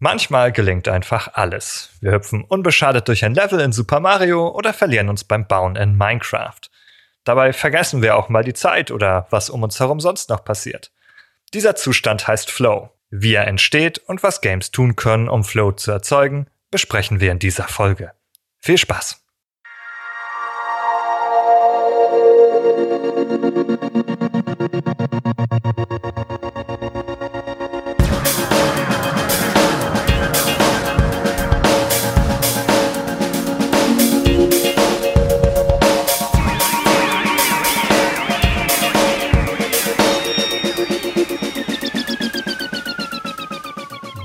Manchmal gelingt einfach alles. Wir hüpfen unbeschadet durch ein Level in Super Mario oder verlieren uns beim Bauen in Minecraft. Dabei vergessen wir auch mal die Zeit oder was um uns herum sonst noch passiert. Dieser Zustand heißt Flow. Wie er entsteht und was Games tun können, um Flow zu erzeugen, besprechen wir in dieser Folge. Viel Spaß!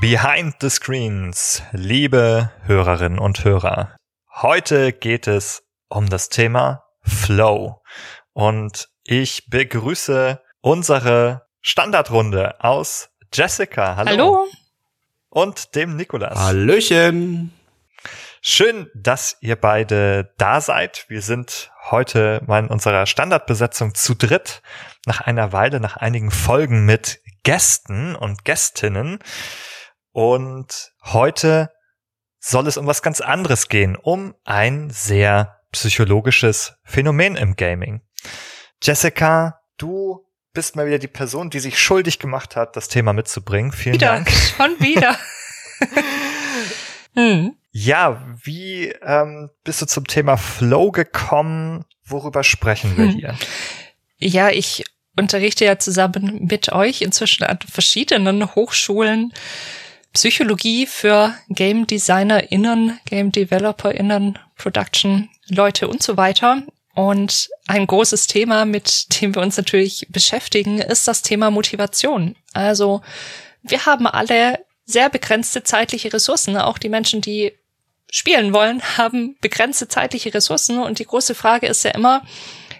Behind the Screens, liebe Hörerinnen und Hörer. Heute geht es um das Thema Flow. Und ich begrüße unsere Standardrunde aus Jessica. Hallo. Hallo. Und dem Nikolas. Hallöchen. Schön, dass ihr beide da seid. Wir sind heute mal in unserer Standardbesetzung zu dritt. Nach einer Weile, nach einigen Folgen mit Gästen und Gästinnen. Und heute soll es um was ganz anderes gehen, um ein sehr psychologisches Phänomen im Gaming. Jessica, du bist mal wieder die Person, die sich schuldig gemacht hat, das Thema mitzubringen. Vielen wieder, Dank. Schon wieder. hm. Ja, wie ähm, bist du zum Thema Flow gekommen? Worüber sprechen wir hm. hier? Ja, ich unterrichte ja zusammen mit euch inzwischen an verschiedenen Hochschulen Psychologie für Game DesignerInnen, Game DeveloperInnen, Production Leute und so weiter. Und ein großes Thema, mit dem wir uns natürlich beschäftigen, ist das Thema Motivation. Also wir haben alle sehr begrenzte zeitliche Ressourcen. Auch die Menschen, die spielen wollen, haben begrenzte zeitliche Ressourcen. Und die große Frage ist ja immer,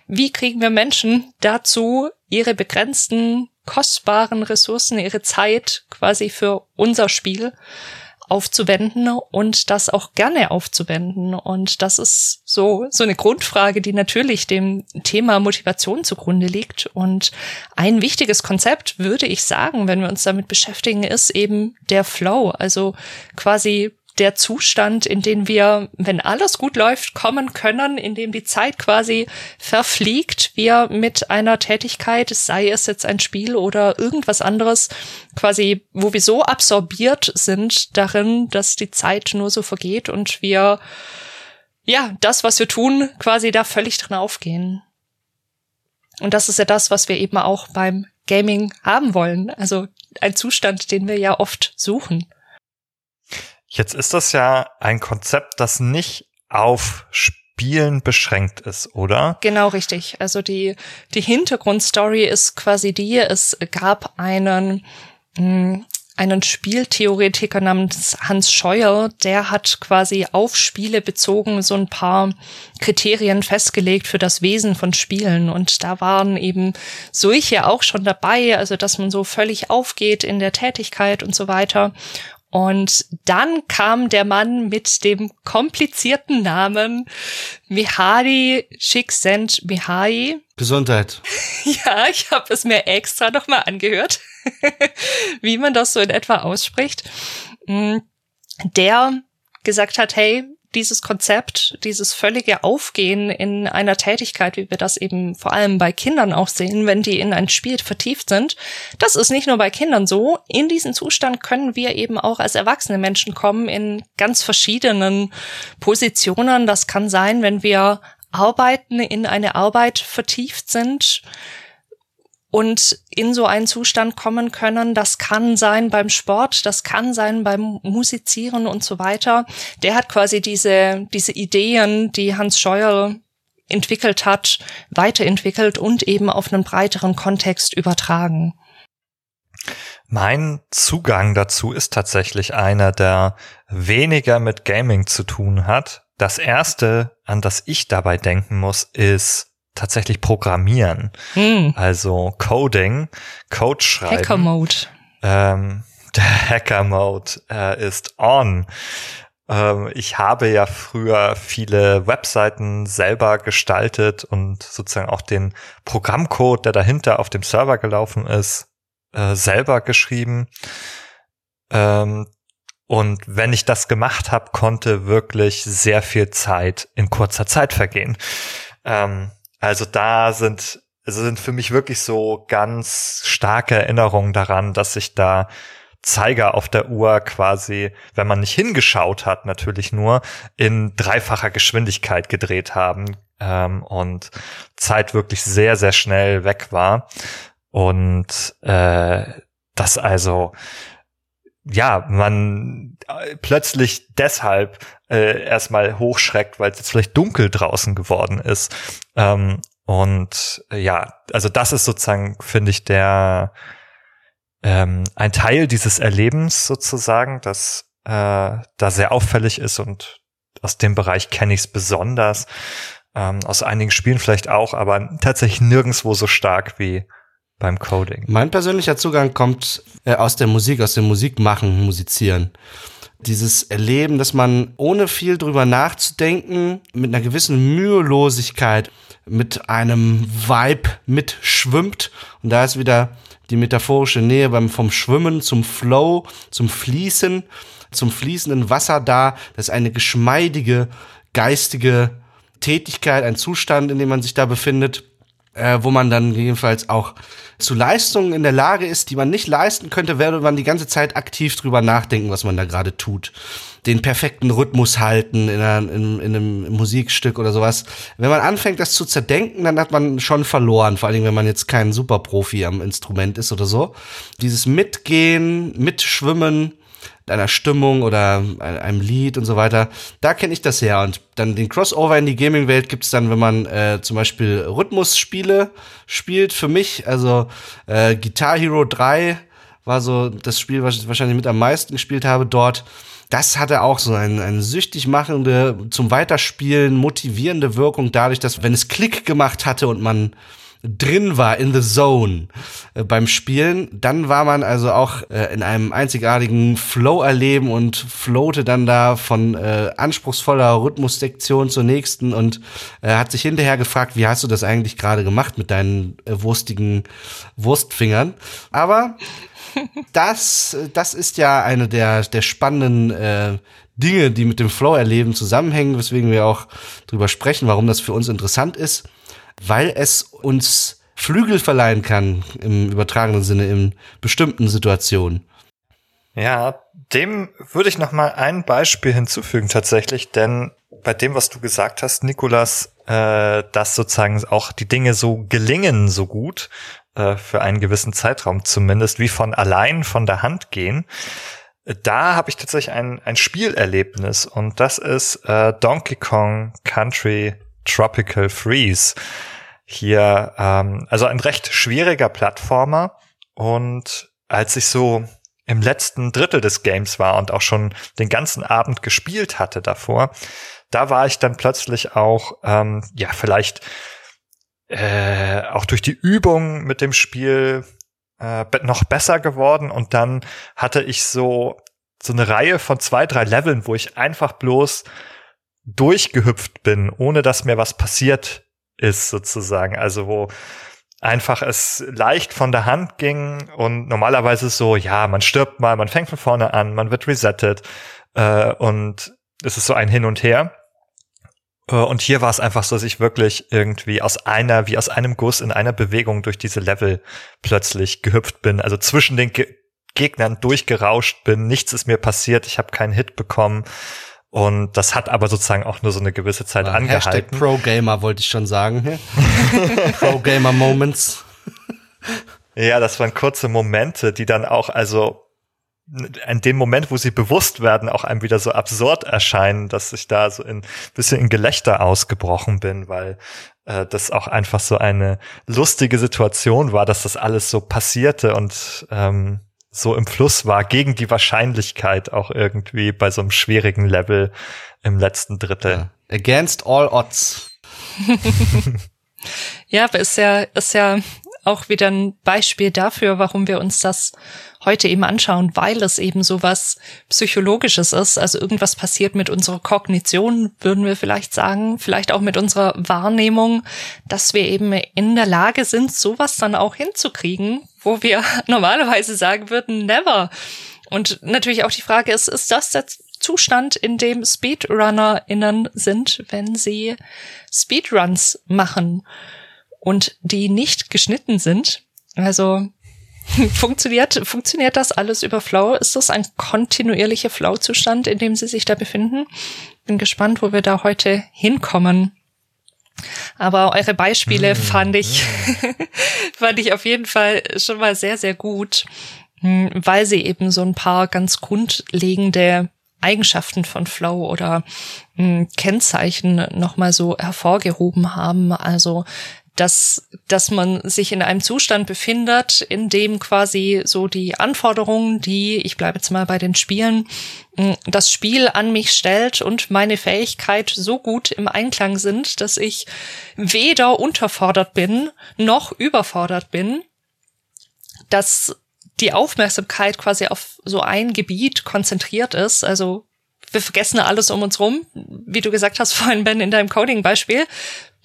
wie kriegen wir Menschen dazu, ihre begrenzten kostbaren Ressourcen, ihre Zeit quasi für unser Spiel aufzuwenden und das auch gerne aufzuwenden. Und das ist so, so eine Grundfrage, die natürlich dem Thema Motivation zugrunde liegt. Und ein wichtiges Konzept, würde ich sagen, wenn wir uns damit beschäftigen, ist eben der Flow. Also quasi der Zustand, in den wir, wenn alles gut läuft, kommen können, in dem die Zeit quasi verfliegt, wir mit einer Tätigkeit, sei es jetzt ein Spiel oder irgendwas anderes, quasi, wo wir so absorbiert sind darin, dass die Zeit nur so vergeht und wir, ja, das, was wir tun, quasi da völlig drin aufgehen. Und das ist ja das, was wir eben auch beim Gaming haben wollen. Also ein Zustand, den wir ja oft suchen. Jetzt ist das ja ein Konzept, das nicht auf Spielen beschränkt ist, oder? Genau richtig. Also die, die Hintergrundstory ist quasi die, es gab einen, hm, einen Spieltheoretiker namens Hans Scheuer, der hat quasi auf Spiele bezogen so ein paar Kriterien festgelegt für das Wesen von Spielen. Und da waren eben solche auch schon dabei, also dass man so völlig aufgeht in der Tätigkeit und so weiter. Und dann kam der Mann mit dem komplizierten Namen Mihari Csikszentmihalyi. Gesundheit. Ja, ich habe es mir extra nochmal angehört, wie man das so in etwa ausspricht. Mm, der gesagt hat, hey, dieses Konzept, dieses völlige Aufgehen in einer Tätigkeit, wie wir das eben vor allem bei Kindern auch sehen, wenn die in ein Spiel vertieft sind, das ist nicht nur bei Kindern so. In diesen Zustand können wir eben auch als erwachsene Menschen kommen in ganz verschiedenen Positionen. Das kann sein, wenn wir arbeiten, in eine Arbeit vertieft sind und in so einen Zustand kommen können. Das kann sein beim Sport, das kann sein beim Musizieren und so weiter. Der hat quasi diese, diese Ideen, die Hans Scheuer entwickelt hat, weiterentwickelt und eben auf einen breiteren Kontext übertragen. Mein Zugang dazu ist tatsächlich einer, der weniger mit Gaming zu tun hat. Das erste, an das ich dabei denken muss, ist tatsächlich programmieren. Hm. Also Coding, Code schreiben. Hacker Mode. Ähm, der Hacker Mode äh, ist on. Ähm, ich habe ja früher viele Webseiten selber gestaltet und sozusagen auch den Programmcode, der dahinter auf dem Server gelaufen ist, äh, selber geschrieben. Ähm, Und wenn ich das gemacht habe, konnte wirklich sehr viel Zeit in kurzer Zeit vergehen. Ähm, also da sind, also sind für mich wirklich so ganz starke Erinnerungen daran, dass ich da Zeiger auf der Uhr quasi, wenn man nicht hingeschaut hat, natürlich nur in dreifacher Geschwindigkeit gedreht haben ähm, und Zeit wirklich sehr, sehr schnell weg war. Und äh, das also ja, man äh, plötzlich deshalb äh, erstmal hochschreckt, weil es jetzt vielleicht dunkel draußen geworden ist. Ähm, und äh, ja, also das ist sozusagen, finde ich, der ähm, ein Teil dieses Erlebens sozusagen, das äh, da sehr auffällig ist und aus dem Bereich kenne ich es besonders. Ähm, aus einigen Spielen vielleicht auch, aber tatsächlich nirgendswo so stark wie beim Coding. Mein persönlicher Zugang kommt äh, aus der Musik, aus dem Musikmachen, Musizieren. Dieses Erleben, dass man ohne viel drüber nachzudenken, mit einer gewissen Mühelosigkeit, mit einem Vibe mitschwimmt. Und da ist wieder die metaphorische Nähe beim, vom Schwimmen zum Flow, zum Fließen, zum fließenden Wasser da. Das ist eine geschmeidige, geistige Tätigkeit, ein Zustand, in dem man sich da befindet äh, wo man dann jedenfalls auch zu Leistungen in der Lage ist, die man nicht leisten könnte, würde man die ganze Zeit aktiv drüber nachdenken, was man da gerade tut. Den perfekten Rhythmus halten in, einer, in, in, einem Musikstück oder sowas. Wenn man anfängt, das zu zerdenken, dann hat man schon verloren, vor allen Dingen, wenn man jetzt kein Superprofi am Instrument ist oder so. Dieses Mitgehen, Mitschwimmen, einer Stimmung oder einem Lied und so weiter. Da kenne ich das her. Und dann den Crossover in die Gaming-Welt gibt es dann, wenn man äh, zum Beispiel Rhythmusspiele spielt. Für mich, also äh, Guitar Hero 3 war so das Spiel, was ich wahrscheinlich mit am meisten gespielt habe dort. Das hatte auch so eine, eine süchtig machende, zum Weiterspielen motivierende Wirkung dadurch, dass wenn es Klick gemacht hatte und man drin war, in the zone äh, beim Spielen, dann war man also auch äh, in einem einzigartigen Flow erleben und floate dann da von äh, anspruchsvoller Rhythmussektion zur nächsten und äh, hat sich hinterher gefragt, wie hast du das eigentlich gerade gemacht mit deinen äh, wurstigen Wurstfingern? Aber das, das ist ja eine der, der spannenden Dinge, die mit dem Flow-Erleben zusammenhängen, weswegen wir auch drüber sprechen, warum das für uns interessant ist weil es uns Flügel verleihen kann im übertragenen Sinne in bestimmten Situationen. Ja, dem würde ich noch mal ein Beispiel hinzufügen tatsächlich, denn bei dem, was du gesagt hast, Nikolas, äh, dass sozusagen auch die Dinge so gelingen so gut äh, für einen gewissen Zeitraum zumindest, wie von allein von der Hand gehen. Da habe ich tatsächlich ein, ein Spielerlebnis und das ist äh, Donkey Kong Country Tropical Freeze. Hier, ähm, also ein recht schwieriger Plattformer. Und als ich so im letzten Drittel des Games war und auch schon den ganzen Abend gespielt hatte davor, da war ich dann plötzlich auch, ähm, ja, vielleicht äh, auch durch die Übung mit dem Spiel äh, noch besser geworden und dann hatte ich so so eine Reihe von zwei, drei Leveln, wo ich einfach bloß durchgehüpft bin, ohne dass mir was passiert ist sozusagen. Also wo einfach es leicht von der Hand ging und normalerweise so, ja, man stirbt mal, man fängt von vorne an, man wird resettet äh, und es ist so ein Hin und Her. Äh, und hier war es einfach so, dass ich wirklich irgendwie aus einer, wie aus einem Guss in einer Bewegung durch diese Level plötzlich gehüpft bin. Also zwischen den Ge Gegnern durchgerauscht bin, nichts ist mir passiert, ich habe keinen Hit bekommen. Und das hat aber sozusagen auch nur so eine gewisse Zeit ja, angehalten. Hashtag Pro-Gamer wollte ich schon sagen. Pro-Gamer-Moments. ja, das waren kurze Momente, die dann auch, also in dem Moment, wo sie bewusst werden, auch einem wieder so absurd erscheinen, dass ich da so ein bisschen in Gelächter ausgebrochen bin, weil äh, das auch einfach so eine lustige Situation war, dass das alles so passierte und ähm, so im Fluss war, gegen die Wahrscheinlichkeit auch irgendwie bei so einem schwierigen Level im letzten Drittel. Ja. Against all odds. ja, aber ist ja, ist ja auch wieder ein Beispiel dafür, warum wir uns das heute eben anschauen, weil es eben so was Psychologisches ist. Also irgendwas passiert mit unserer Kognition, würden wir vielleicht sagen, vielleicht auch mit unserer Wahrnehmung, dass wir eben in der Lage sind, sowas dann auch hinzukriegen, wo wir normalerweise sagen würden, never. Und natürlich auch die Frage ist, ist das der Zustand, in dem SpeedrunnerInnen sind, wenn sie Speedruns machen und die nicht geschnitten sind? Also funktioniert, funktioniert das alles über Flow? Ist das ein kontinuierlicher Flow-Zustand, in dem sie sich da befinden? Bin gespannt, wo wir da heute hinkommen. Aber eure Beispiele mm, fand ich, fand ich auf jeden Fall schon mal sehr, sehr gut, hm, weil sie eben so ein paar ganz grundlegende Eigenschaften von Flow oder hm, Kennzeichen nochmal so hervorgehoben haben. Also dass, dass man sich in einem Zustand befindet, in dem quasi so die Anforderungen, die, ich bleibe jetzt mal bei den Spielen, hm, das Spiel an mich stellt und meine Fähigkeit so gut im Einklang sind, dass ich weder unterfordert bin, noch überfordert bin, dass die Aufmerksamkeit quasi auf so ein Gebiet konzentriert ist, also wir vergessen alles um uns rum, wie du gesagt hast vorhin, Ben, in deinem Coding-Beispiel.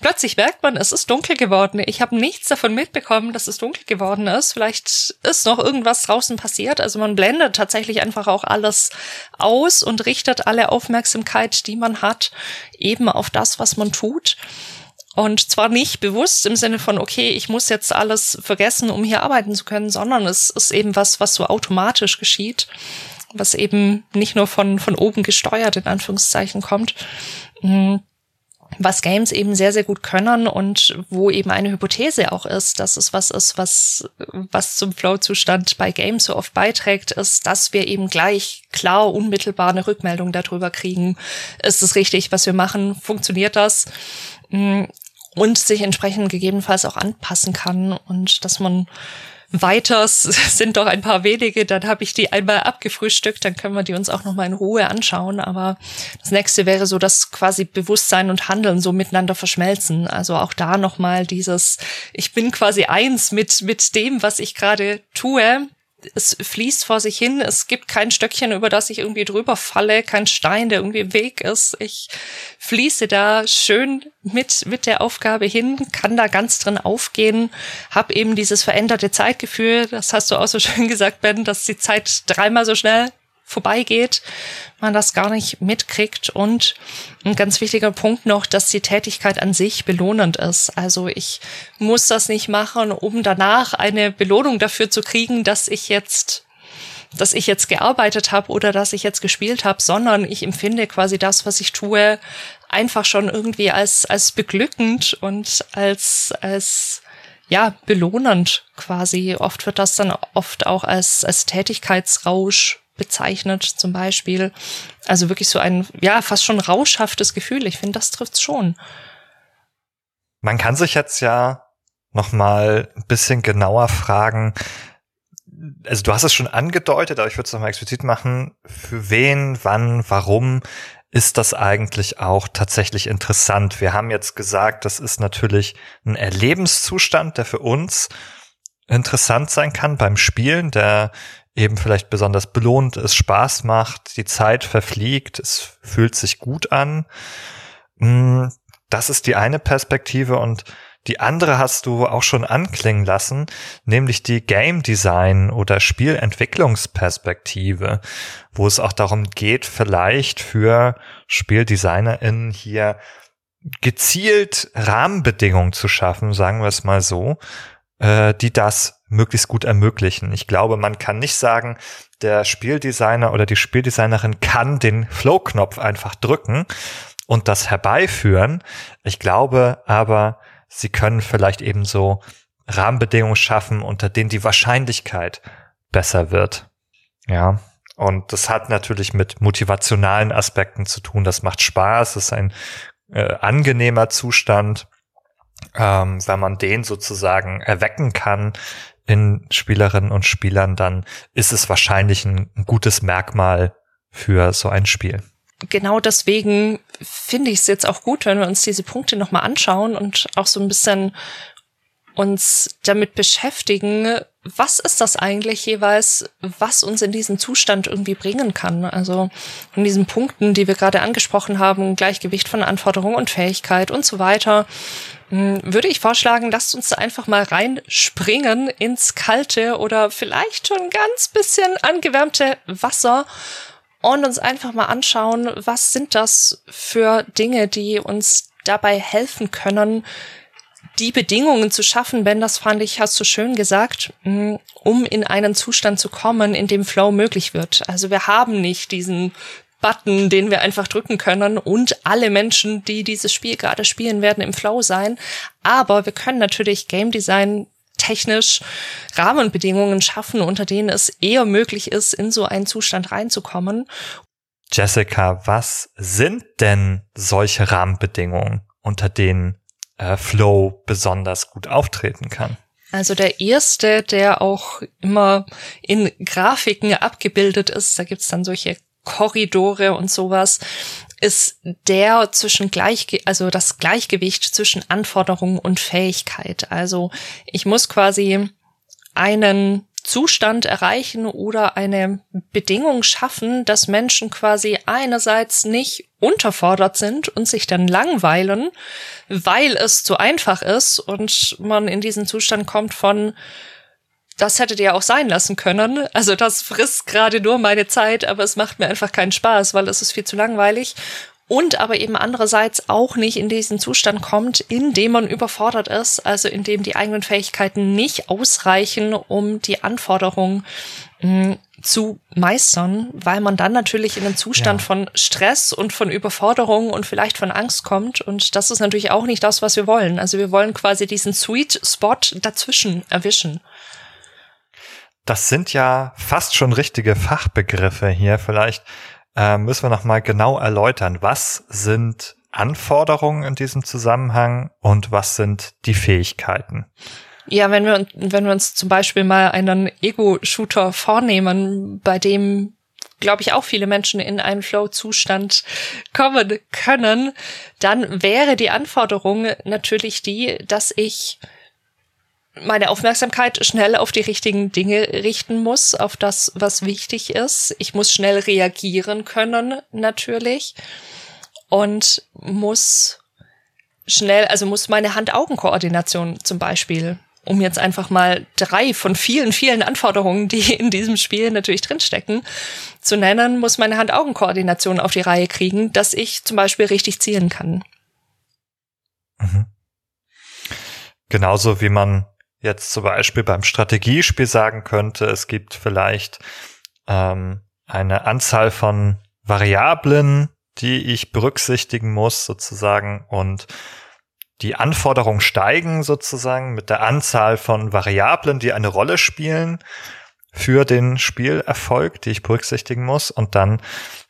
Plötzlich merkt man, es ist dunkel geworden. Ich habe nichts davon mitbekommen, dass es dunkel geworden ist. Vielleicht ist noch irgendwas draußen passiert. Also man blendet tatsächlich einfach auch alles aus und richtet alle Aufmerksamkeit, die man hat, eben auf das, was man tut. Und zwar nicht bewusst im Sinne von, okay, ich muss jetzt alles vergessen, um hier arbeiten zu können, sondern es ist eben was, was so automatisch geschieht, was eben nicht nur von, von oben gesteuert in Anführungszeichen kommt. Was Games eben sehr, sehr gut können und wo eben eine Hypothese auch ist, dass es was ist, was, was zum Flow-Zustand bei Games so oft beiträgt, ist, dass wir eben gleich klar, unmittelbar eine Rückmeldung darüber kriegen. Ist es richtig, was wir machen? Funktioniert das? Mm, und sich entsprechend gegebenenfalls auch anpassen kann und dass man Weiters sind doch ein paar wenige, dann habe ich die einmal abgefrühstückt, dann können wir die uns auch noch mal in Ruhe anschauen. Aber das nächste wäre so, dass quasi Bewusstsein und Handeln so miteinander verschmelzen. Also auch da noch mal dieses, ich bin quasi eins mit mit dem, was ich gerade tue es fließt vor sich hin. Es gibt kein Stöckchen, über das ich irgendwie drüber falle, kein Stein, der irgendwie im Weg ist. Ich fließe da schön mit, mit der Aufgabe hin, kann da ganz drin aufgehen, habe eben dieses veränderte Zeitgefühl. Das hast du auch so schön gesagt, Ben, dass die Zeit dreimal so schnell vorbeigeht, man das gar nicht mitkriegt. Und ein ganz wichtiger Punkt noch, dass die Tätigkeit an sich belohnend ist. Also ich muss das nicht machen, um danach eine Belohnung dafür zu kriegen, dass ich jetzt dass ich jetzt gearbeitet habe oder dass ich jetzt gespielt habe, sondern ich empfinde quasi das, was ich tue, einfach schon irgendwie als als beglückend und als als ja belohnend quasi. Oft wird das dann oft auch als als Tätigkeitsrausch bezeichnet zum Beispiel. Also wirklich so ein, ja, fast schon rauschhaftes Gefühl. Ich finde, das trifft's schon. Man kann sich jetzt ja noch mal ein bisschen genauer fragen, also du hast es schon angedeutet, aber ich würde es nochmal explizit machen, für wen, wann, warum ist das eigentlich auch tatsächlich interessant? Wir haben jetzt gesagt, das ist natürlich ein Erlebenszustand, der für uns interessant sein kann beim Spielen, der eben vielleicht besonders belohnt, es Spaß macht, die Zeit verfliegt, es fühlt sich gut an. Mm, das ist die eine Perspektive und die andere hast du auch schon anklingen lassen, nämlich die Game Design oder Spielentwicklungsperspektive, wo es auch darum geht, vielleicht für SpieldesignerInnen hier gezielt Rahmenbedingungen zu schaffen, sagen wir es mal so, äh, die das möglichst gut ermöglichen. Ich glaube, man kann nicht sagen, der Spieldesigner oder die Spieldesignerin kann den Flow-Knopf einfach drücken und das herbeiführen. Ich glaube aber, sie können vielleicht eben so Rahmenbedingungen schaffen, unter denen die Wahrscheinlichkeit besser wird. Ja. Und das hat natürlich mit motivationalen Aspekten zu tun. Das macht Spaß, das ist ein äh, angenehmer Zustand ähm, wenn man den sozusagen erwecken kann in Spielerinnen und Spielern, dann ist es wahrscheinlich ein, gutes Merkmal für so ein Spiel. Genau deswegen finde ich es jetzt auch gut, wenn wir uns diese Punkte nochmal anschauen und auch so ein bisschen uns damit beschäftigen, was ist das eigentlich jeweils, was uns in diesen Zustand irgendwie bringen kann? Also in diesen Punkten, die wir gerade angesprochen haben, Gleichgewicht von Anforderung und Fähigkeit und so weiter, würde ich vorschlagen, lasst uns da einfach mal reinspringen ins kalte oder vielleicht schon ganz bisschen angewärmte Wasser und uns einfach mal anschauen, was sind das für Dinge, die uns dabei helfen können, die Bedingungen zu schaffen, Ben, das fand ich, hast du schön gesagt, mm, um in einen Zustand zu kommen, in dem Flow möglich wird. Also wir haben nicht diesen Button, den wir einfach drücken können und alle Menschen, die dieses Spiel gerade spielen, werden im Flow sein. Aber wir können natürlich Game Design technisch Rahmenbedingungen schaffen, unter denen es eher möglich ist, in so einen Zustand reinzukommen. Jessica, was sind denn solche Rahmenbedingungen, unter denen äh, Flow besonders gut auftreten kann? Also der erste, der auch immer in Grafiken abgebildet ist, da gibt's dann solche Korridore und sowas, ist der zwischen Gleichge also das Gleichgewicht zwischen Anforderung und Fähigkeit. Also ich muss quasi einen Zustand erreichen oder eine Bedingung schaffen, dass Menschen quasi einerseits nicht unterfordert sind und sich dann langweilen, weil es zu einfach ist und man in diesen Zustand kommt von das hättet ihr auch sein lassen können. Also das frisst gerade nur meine Zeit, aber es macht mir einfach keinen Spaß, weil es ist viel zu langweilig und aber eben andererseits auch nicht in diesen Zustand kommt, in dem man überfordert ist, also in dem die eigenen Fähigkeiten nicht ausreichen, um die Anforderungen mh, hm, zu meistern, weil man dann natürlich in einen Zustand ja. von Stress und von Überforderung und vielleicht von Angst kommt. Und das ist natürlich auch nicht das, was wir wollen. Also wir wollen quasi diesen Sweet Spot dazwischen erwischen. Das sind ja fast schon richtige Fachbegriffe hier. Vielleicht äh, müssen wir nochmal genau erläutern, was sind Anforderungen in diesem Zusammenhang und was sind die Fähigkeiten? Ja, wenn wir, wenn wir uns zum Beispiel mal einen Ego-Shooter vornehmen, bei dem glaube ich, auch viele Menschen in einen Flow-Zustand kommen können, dann wäre die Anforderung natürlich die, dass ich meine Aufmerksamkeit schnell auf die richtigen Dinge richten muss, auf das, was wichtig ist. Ich muss schnell reagieren können, natürlich. Und muss schnell, also muss meine Hand-Augen-Koordination zum Beispiel, um jetzt einfach mal drei von vielen, vielen Anforderungen, die in diesem Spiel natürlich drinstecken, zu nennen, muss meine Hand-Augen-Koordination auf die Reihe kriegen, dass ich zum Beispiel richtig zielen kann. Mhm. Genauso wie man jetzt zum Beispiel beim Strategiespiel sagen könnte, es gibt vielleicht ähm, eine Anzahl von Variablen, die ich berücksichtigen muss sozusagen und die Anforderungen steigen sozusagen mit der Anzahl von Variablen, die eine Rolle spielen für den Spielerfolg, die ich berücksichtigen muss. Und dann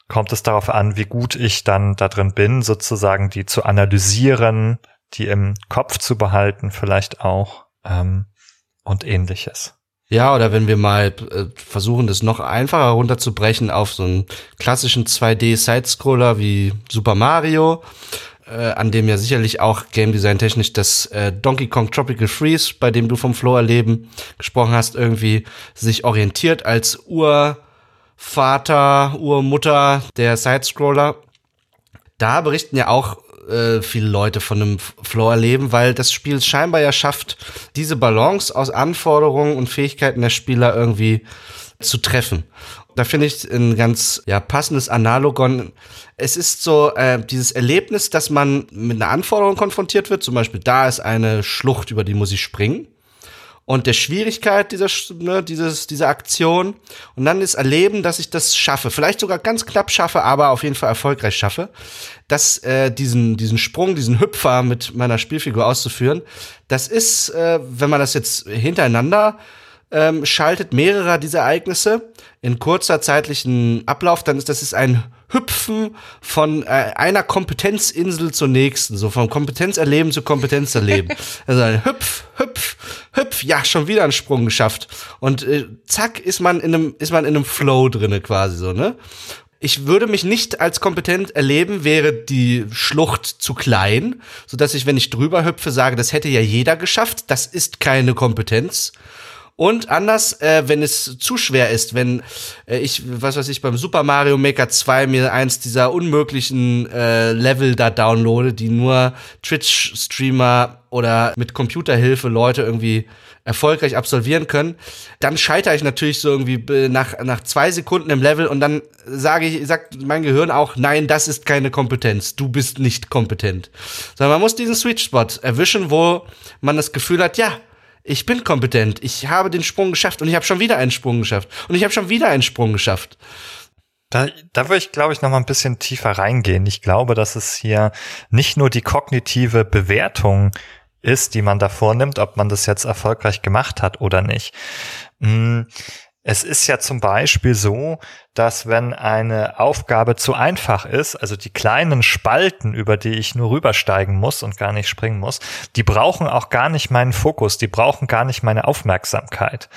kommt es darauf an, wie gut ich dann da drin bin, sozusagen die zu analysieren, die im Kopf zu behalten, vielleicht auch ähm, und ähnliches. Ja, oder wenn wir mal äh, versuchen, das noch einfacher runterzubrechen auf so einen klassischen 2D-Sidescroller wie Super Mario, äh, an dem ja sicherlich auch Game Design technisch das äh, Donkey Kong Tropical Freeze, bei dem du vom Flow-Erleben gesprochen hast, irgendwie sich orientiert als Urvater, Urmutter der Sidescroller. Da berichten ja auch äh, viele Leute von einem Floor erleben, weil das Spiel scheinbar ja schafft, diese Balance aus Anforderungen und Fähigkeiten der Spieler irgendwie zu treffen. Da finde ich ein ganz ja, passendes Analogon. Es ist so äh, dieses Erlebnis, dass man mit einer Anforderung konfrontiert wird. Zum Beispiel, da ist eine Schlucht, über die muss ich springen und der Schwierigkeit dieser, ne, dieses, dieser Aktion. Und dann ist Erleben, dass ich das schaffe. Vielleicht sogar ganz knapp schaffe, aber auf jeden Fall erfolgreich schaffe. Das, äh, diesen, diesen Sprung, diesen Hüpfer mit meiner Spielfigur auszuführen, das ist, äh, wenn man das jetzt hintereinander ähm, schaltet, mehrere dieser Ereignisse in kurzer zeitlichen Ablauf, dann ist das ist ein Hüpfen von äh, einer Kompetenzinsel zur nächsten, so vom Kompetenzerleben zu Kompetenzerleben. also ein Hüpf, Hüpf, Hüpf, ja, schon wieder einen Sprung geschafft. Und äh, zack, ist man in einem, ist man in einem Flow drinne quasi so, ne? Ich würde mich nicht als kompetent erleben, wäre die Schlucht zu klein, so dass ich, wenn ich drüber hüpfe, sage, das hätte ja jeder geschafft. Das ist keine Kompetenz. Und anders, äh, wenn es zu schwer ist, wenn äh, ich, was weiß ich, beim Super Mario Maker 2 mir eins dieser unmöglichen äh, Level da downloade, die nur Twitch-Streamer oder mit Computerhilfe Leute irgendwie erfolgreich absolvieren können, dann scheitere ich natürlich so irgendwie nach, nach zwei Sekunden im Level und dann sage ich, sagt mein Gehirn auch, nein, das ist keine Kompetenz, du bist nicht kompetent. Sondern man muss diesen Sweet Spot erwischen, wo man das Gefühl hat, ja, ich bin kompetent, ich habe den Sprung geschafft und ich habe schon wieder einen Sprung geschafft und ich habe schon wieder einen Sprung geschafft. Da, da würde ich, glaube ich, noch mal ein bisschen tiefer reingehen. Ich glaube, dass es hier nicht nur die kognitive Bewertung ist, die man da vornimmt, ob man das jetzt erfolgreich gemacht hat oder nicht. Hm, es ist ja zum Beispiel so, dass wenn eine Aufgabe zu einfach ist, also die kleinen Spalten, über die ich nur rübersteigen muss und gar nicht springen muss, die brauchen auch gar nicht meinen Fokus, die brauchen gar nicht meine Aufmerksamkeit.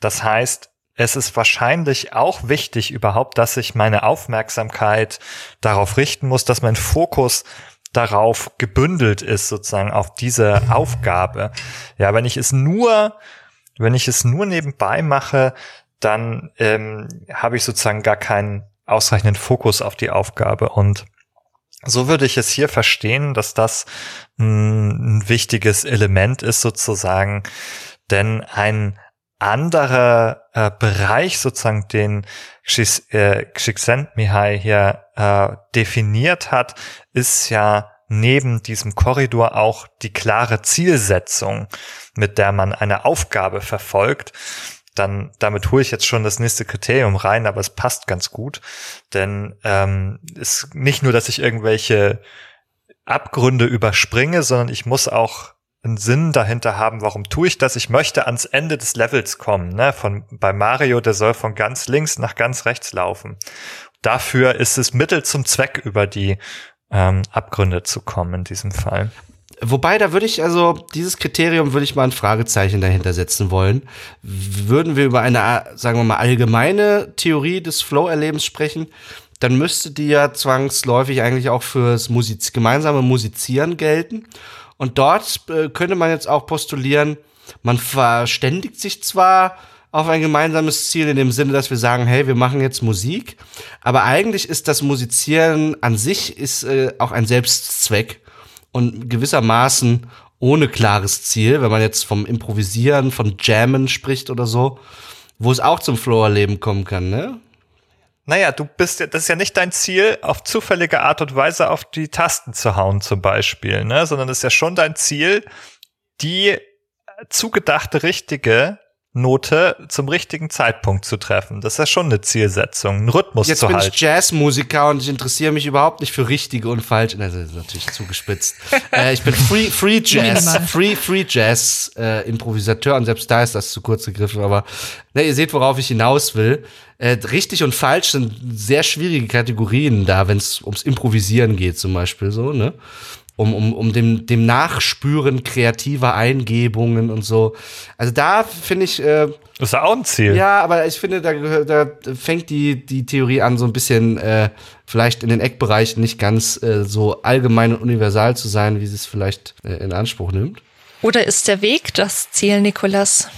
Das heißt, es ist wahrscheinlich auch wichtig überhaupt, dass ich meine Aufmerksamkeit darauf richten muss, dass mein Fokus darauf gebündelt ist, sozusagen auf diese Aufgabe. Ja, wenn ich es nur, wenn ich es nur nebenbei mache, dann ähm, habe ich sozusagen gar keinen ausreichenden Fokus auf die Aufgabe. Und so würde ich es hier verstehen, dass das ein, wichtiges Element ist sozusagen, denn ein anderer äh, Bereich sozusagen, den Csikszentmihalyi äh, hier äh, definiert hat, ist ja neben diesem Korridor auch die klare Zielsetzung, mit der man eine Aufgabe verfolgt dann damit hole ich jetzt schon das nächste Kriterium rein, aber es passt ganz gut, denn ähm, ist nicht nur, dass ich irgendwelche Abgründe überspringe, sondern ich muss auch einen Sinn dahinter haben, warum tue ich das? Ich möchte ans Ende des Levels kommen. Ne? Von bei Mario, der soll von ganz links nach ganz rechts laufen. Dafür ist es Mittel zum Zweck, über die ähm, Abgründe zu kommen in diesem Fall. Wobei, da würde ich also, dieses Kriterium würde ich mal ein Fragezeichen dahinter setzen wollen. Würden wir über eine, sagen wir mal, allgemeine Theorie des Flow-Erlebens sprechen, dann müsste die ja zwangsläufig eigentlich auch fürs Musiz gemeinsame Musizieren gelten. Und dort äh, könnte man jetzt auch postulieren, man verständigt sich zwar auf ein gemeinsames Ziel in dem Sinne, dass wir sagen, hey, wir machen jetzt Musik, aber eigentlich ist das Musizieren an sich ist äh, auch ein Selbstzweck und gewissermaßen ohne klares Ziel, wenn man jetzt vom Improvisieren, von Jammen spricht oder so, wo es auch zum Floor-Leben kommen kann, ne? Naja, du bist ja, das ist ja nicht dein Ziel, auf zufällige Art und Weise auf die Tasten zu hauen, zum Beispiel, ne? Sondern es ist ja schon dein Ziel, die zugedachte richtige Note zum richtigen Zeitpunkt zu treffen. Das ist ja schon eine Zielsetzung, einen Rhythmus Jetzt zu bin halten. ich Jazzmusiker und ich interessiere mich überhaupt nicht für richtige und falsche. Das ist natürlich zugespitzt. äh, ich bin Free, Free Jazz, Free, Free Jazz äh, Improvisateur und selbst da ist das zu kurz gegriffen. Aber ne, ihr seht, worauf ich hinaus will. Äh, richtig und falsch sind sehr schwierige Kategorien da, wenn es ums Improvisieren geht, zum Beispiel so. Ne? Um, um, um dem, dem Nachspüren kreativer Eingebungen und so. Also da finde ich. Äh, das ist ja auch ein Ziel. Ja, aber ich finde, da, da fängt die, die Theorie an, so ein bisschen äh, vielleicht in den Eckbereichen nicht ganz äh, so allgemein und universal zu sein, wie sie es vielleicht äh, in Anspruch nimmt. Oder ist der Weg das Ziel, Nikolas?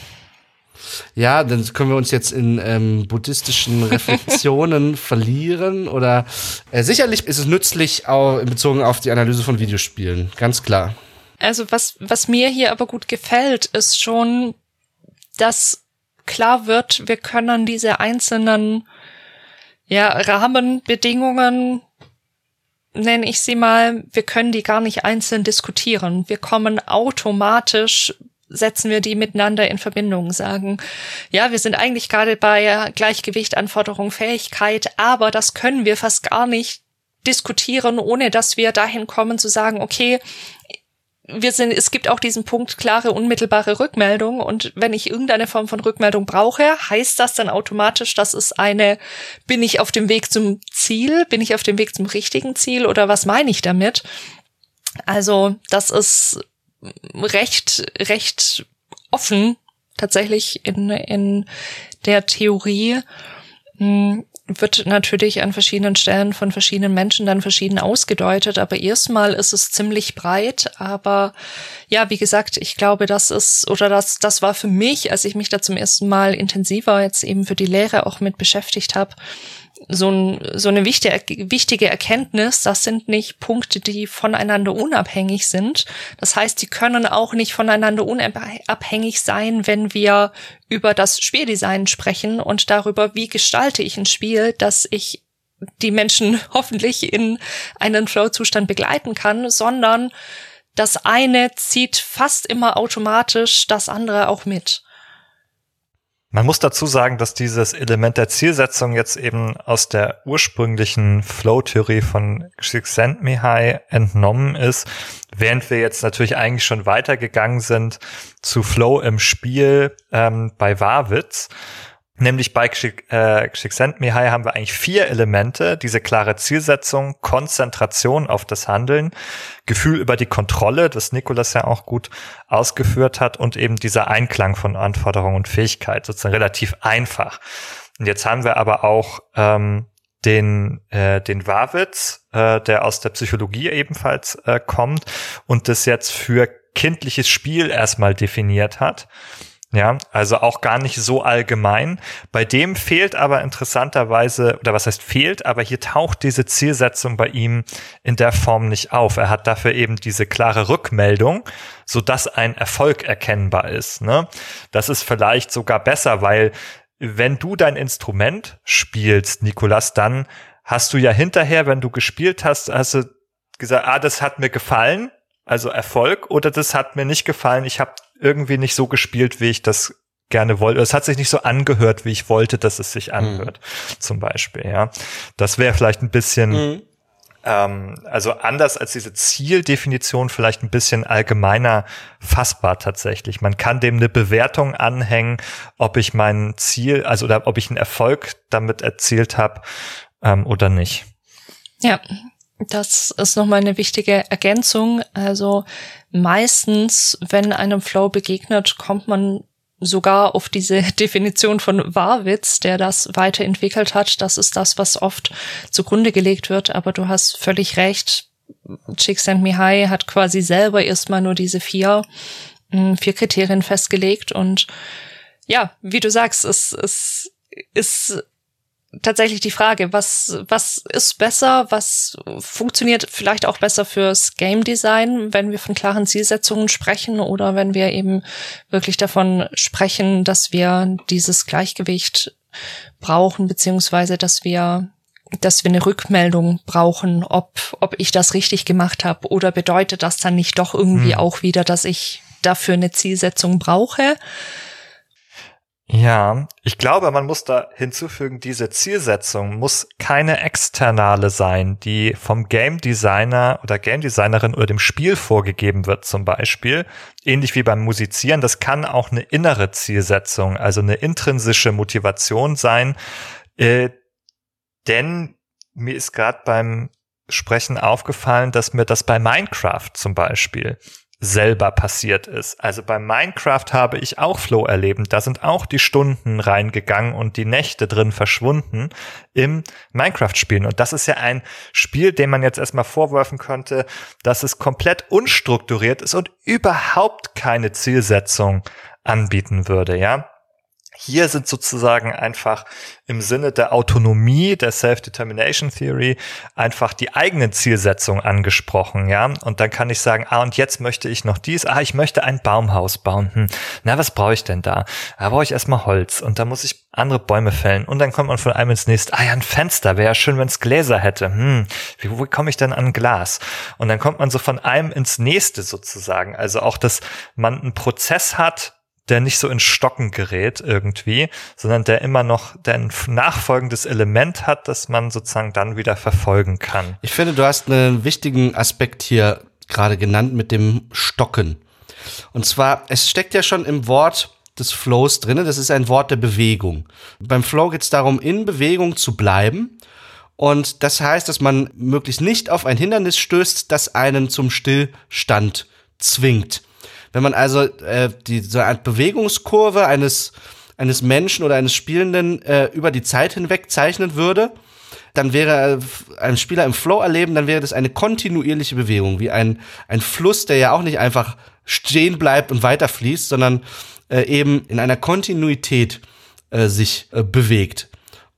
Ja, dann können wir uns jetzt in ähm, buddhistischen Reflexionen verlieren oder äh, sicherlich ist es nützlich auch bezogen auf die Analyse von Videospielen, ganz klar. Also was, was mir hier aber gut gefällt, ist schon, dass klar wird, wir können diese einzelnen ja, Rahmenbedingungen nenne ich sie mal, wir können die gar nicht einzeln diskutieren. Wir kommen automatisch setzen wir die miteinander in Verbindung, sagen, ja, wir sind eigentlich gerade bei Gleichgewicht, Anforderung, Fähigkeit, aber das können wir fast gar nicht diskutieren, ohne dass wir dahin kommen zu sagen, okay, wir sind, es gibt auch diesen Punkt klare, unmittelbare Rückmeldung. Und wenn ich irgendeine Form von Rückmeldung brauche, heißt das dann automatisch, dass es eine, bin ich auf dem Weg zum Ziel? Bin ich auf dem Weg zum richtigen Ziel? Oder was meine ich damit? Also, das ist recht, recht offen tatsächlich in, in der Theorie. Hm, wird natürlich an verschiedenen Stellen von verschiedenen Menschen dann verschieden ausgedeutet, aber erstmal ist es ziemlich breit. Aber ja, wie gesagt, ich glaube, das ist oder das das war für mich, als ich mich da zum ersten Mal intensiver jetzt eben für die Lehre auch mit beschäftigt habe, so, ein, so eine wichtige, wichtige Erkenntnis, das sind nicht Punkte, die voneinander unabhängig sind. Das heißt, die können auch nicht voneinander unabhängig sein, wenn wir über das Spieldesign sprechen und darüber, wie gestalte ich ein Spiel, dass ich die Menschen hoffentlich in einen Flow-Zustand begleiten kann, sondern das eine zieht fast immer automatisch das andere auch mit. Man muss dazu sagen, dass dieses Element der Zielsetzung jetzt eben aus der ursprünglichen Flow-Theorie von Csikszentmihalyi entnommen ist, während wir jetzt natürlich eigentlich schon weitergegangen sind zu Flow im Spiel ähm, bei Warwitz. Nämlich bei äh, Csikszentmihalyi haben wir eigentlich vier Elemente. Diese klare Zielsetzung, Konzentration auf das Handeln, Gefühl über die Kontrolle, das Nikolas ja auch gut ausgeführt hat und eben dieser Einklang von Anforderung und Fähigkeit, sozusagen relativ einfach. Und jetzt haben wir aber auch ähm, den, äh, den Warwitz, äh, der aus der Psychologie ebenfalls äh, kommt und das jetzt für kindliches Spiel erstmal definiert hat. Ja, also auch gar nicht so allgemein. Bei dem fehlt aber interessanterweise, oder was heißt fehlt, aber hier taucht diese Zielsetzung bei ihm in der Form nicht auf. Er hat dafür eben diese klare Rückmeldung, so dass ein Erfolg erkennbar ist. Ne? Das ist vielleicht sogar besser, weil wenn du dein Instrument spielst, Nikolas, dann hast du ja hinterher, wenn du gespielt hast, hast du gesagt, ah, das hat mir gefallen, also Erfolg, oder das hat mir nicht gefallen, ich habe irgendwie nicht so gespielt, wie ich das gerne wollte. Es hat sich nicht so angehört, wie ich wollte, dass es sich anhört, mhm. zum Beispiel, ja. Das wäre vielleicht ein bisschen, mhm. ähm, also anders als diese Zieldefinition, vielleicht ein bisschen allgemeiner fassbar tatsächlich. Man kann dem eine Bewertung anhängen, ob ich mein Ziel, also oder ob ich einen Erfolg damit erzielt habe ähm, oder nicht. Ja, das ist nochmal eine wichtige Ergänzung. Also meistens, wenn einem Flow begegnet, kommt man sogar auf diese Definition von Warwitz, der das weiterentwickelt hat. Das ist das, was oft zugrunde gelegt wird. Aber du hast völlig recht. Csikszentmihalyi hat quasi selber erstmal nur diese vier, hm, vier Kriterien festgelegt. Und ja, wie du sagst, es, es ist tatsächlich die Frage, was, was ist besser, was funktioniert vielleicht auch besser fürs Game Design, wenn wir von klaren Zielsetzungen sprechen oder wenn wir eben wirklich davon sprechen, dass wir dieses Gleichgewicht brauchen, beziehungsweise dass wir dass wir eine Rückmeldung brauchen, ob, ob ich das richtig gemacht habe oder bedeutet das dann nicht doch irgendwie hm. auch wieder, dass ich dafür eine Zielsetzung brauche. Ja, ich glaube, man muss da hinzufügen, diese Zielsetzung muss keine externe sein, die vom Game Designer oder Game Designerin oder dem Spiel vorgegeben wird zum Beispiel. Ähnlich wie beim Musizieren, das kann auch eine innere Zielsetzung, also eine intrinsische Motivation sein. Äh, denn mir ist gerade beim Sprechen aufgefallen, dass mir das bei Minecraft zum Beispiel selber passiert ist. Also bei Minecraft habe ich auch Flow erleben. Da sind auch die Stunden reingegangen und die Nächte drin verschwunden im Minecraft-Spielen. Und das ist ja ein Spiel, dem man jetzt erstmal vorwerfen könnte, dass es komplett unstrukturiert ist und überhaupt keine Zielsetzung anbieten würde, ja. Hier sind sozusagen einfach im Sinne der Autonomie der Self-Determination Theory einfach die eigenen Zielsetzungen angesprochen, ja. Und dann kann ich sagen, ah, und jetzt möchte ich noch dies, ah, ich möchte ein Baumhaus bauen. Hm, na, was brauche ich denn da? Da brauche ich erstmal Holz und da muss ich andere Bäume fällen. Und dann kommt man von einem ins nächste, ah ja, ein Fenster, wäre ja schön, wenn es Gläser hätte. Hm, wie, wo komme ich denn an Glas? Und dann kommt man so von einem ins nächste sozusagen. Also auch, dass man einen Prozess hat, der nicht so in Stocken gerät irgendwie, sondern der immer noch der ein nachfolgendes Element hat, das man sozusagen dann wieder verfolgen kann. Ich finde, du hast einen wichtigen Aspekt hier gerade genannt mit dem Stocken. Und zwar, es steckt ja schon im Wort des Flows drinne. Das ist ein Wort der Bewegung. Beim Flow geht es darum, in Bewegung zu bleiben. Und das heißt, dass man möglichst nicht auf ein Hindernis stößt, das einen zum Stillstand zwingt. Wenn man also äh, die, so eine Bewegungskurve eines eines Menschen oder eines Spielenden äh, über die Zeit hinweg zeichnen würde, dann wäre äh, ein Spieler im Flow erleben, dann wäre das eine kontinuierliche Bewegung, wie ein, ein Fluss, der ja auch nicht einfach stehen bleibt und weiterfließt, sondern äh, eben in einer Kontinuität äh, sich äh, bewegt.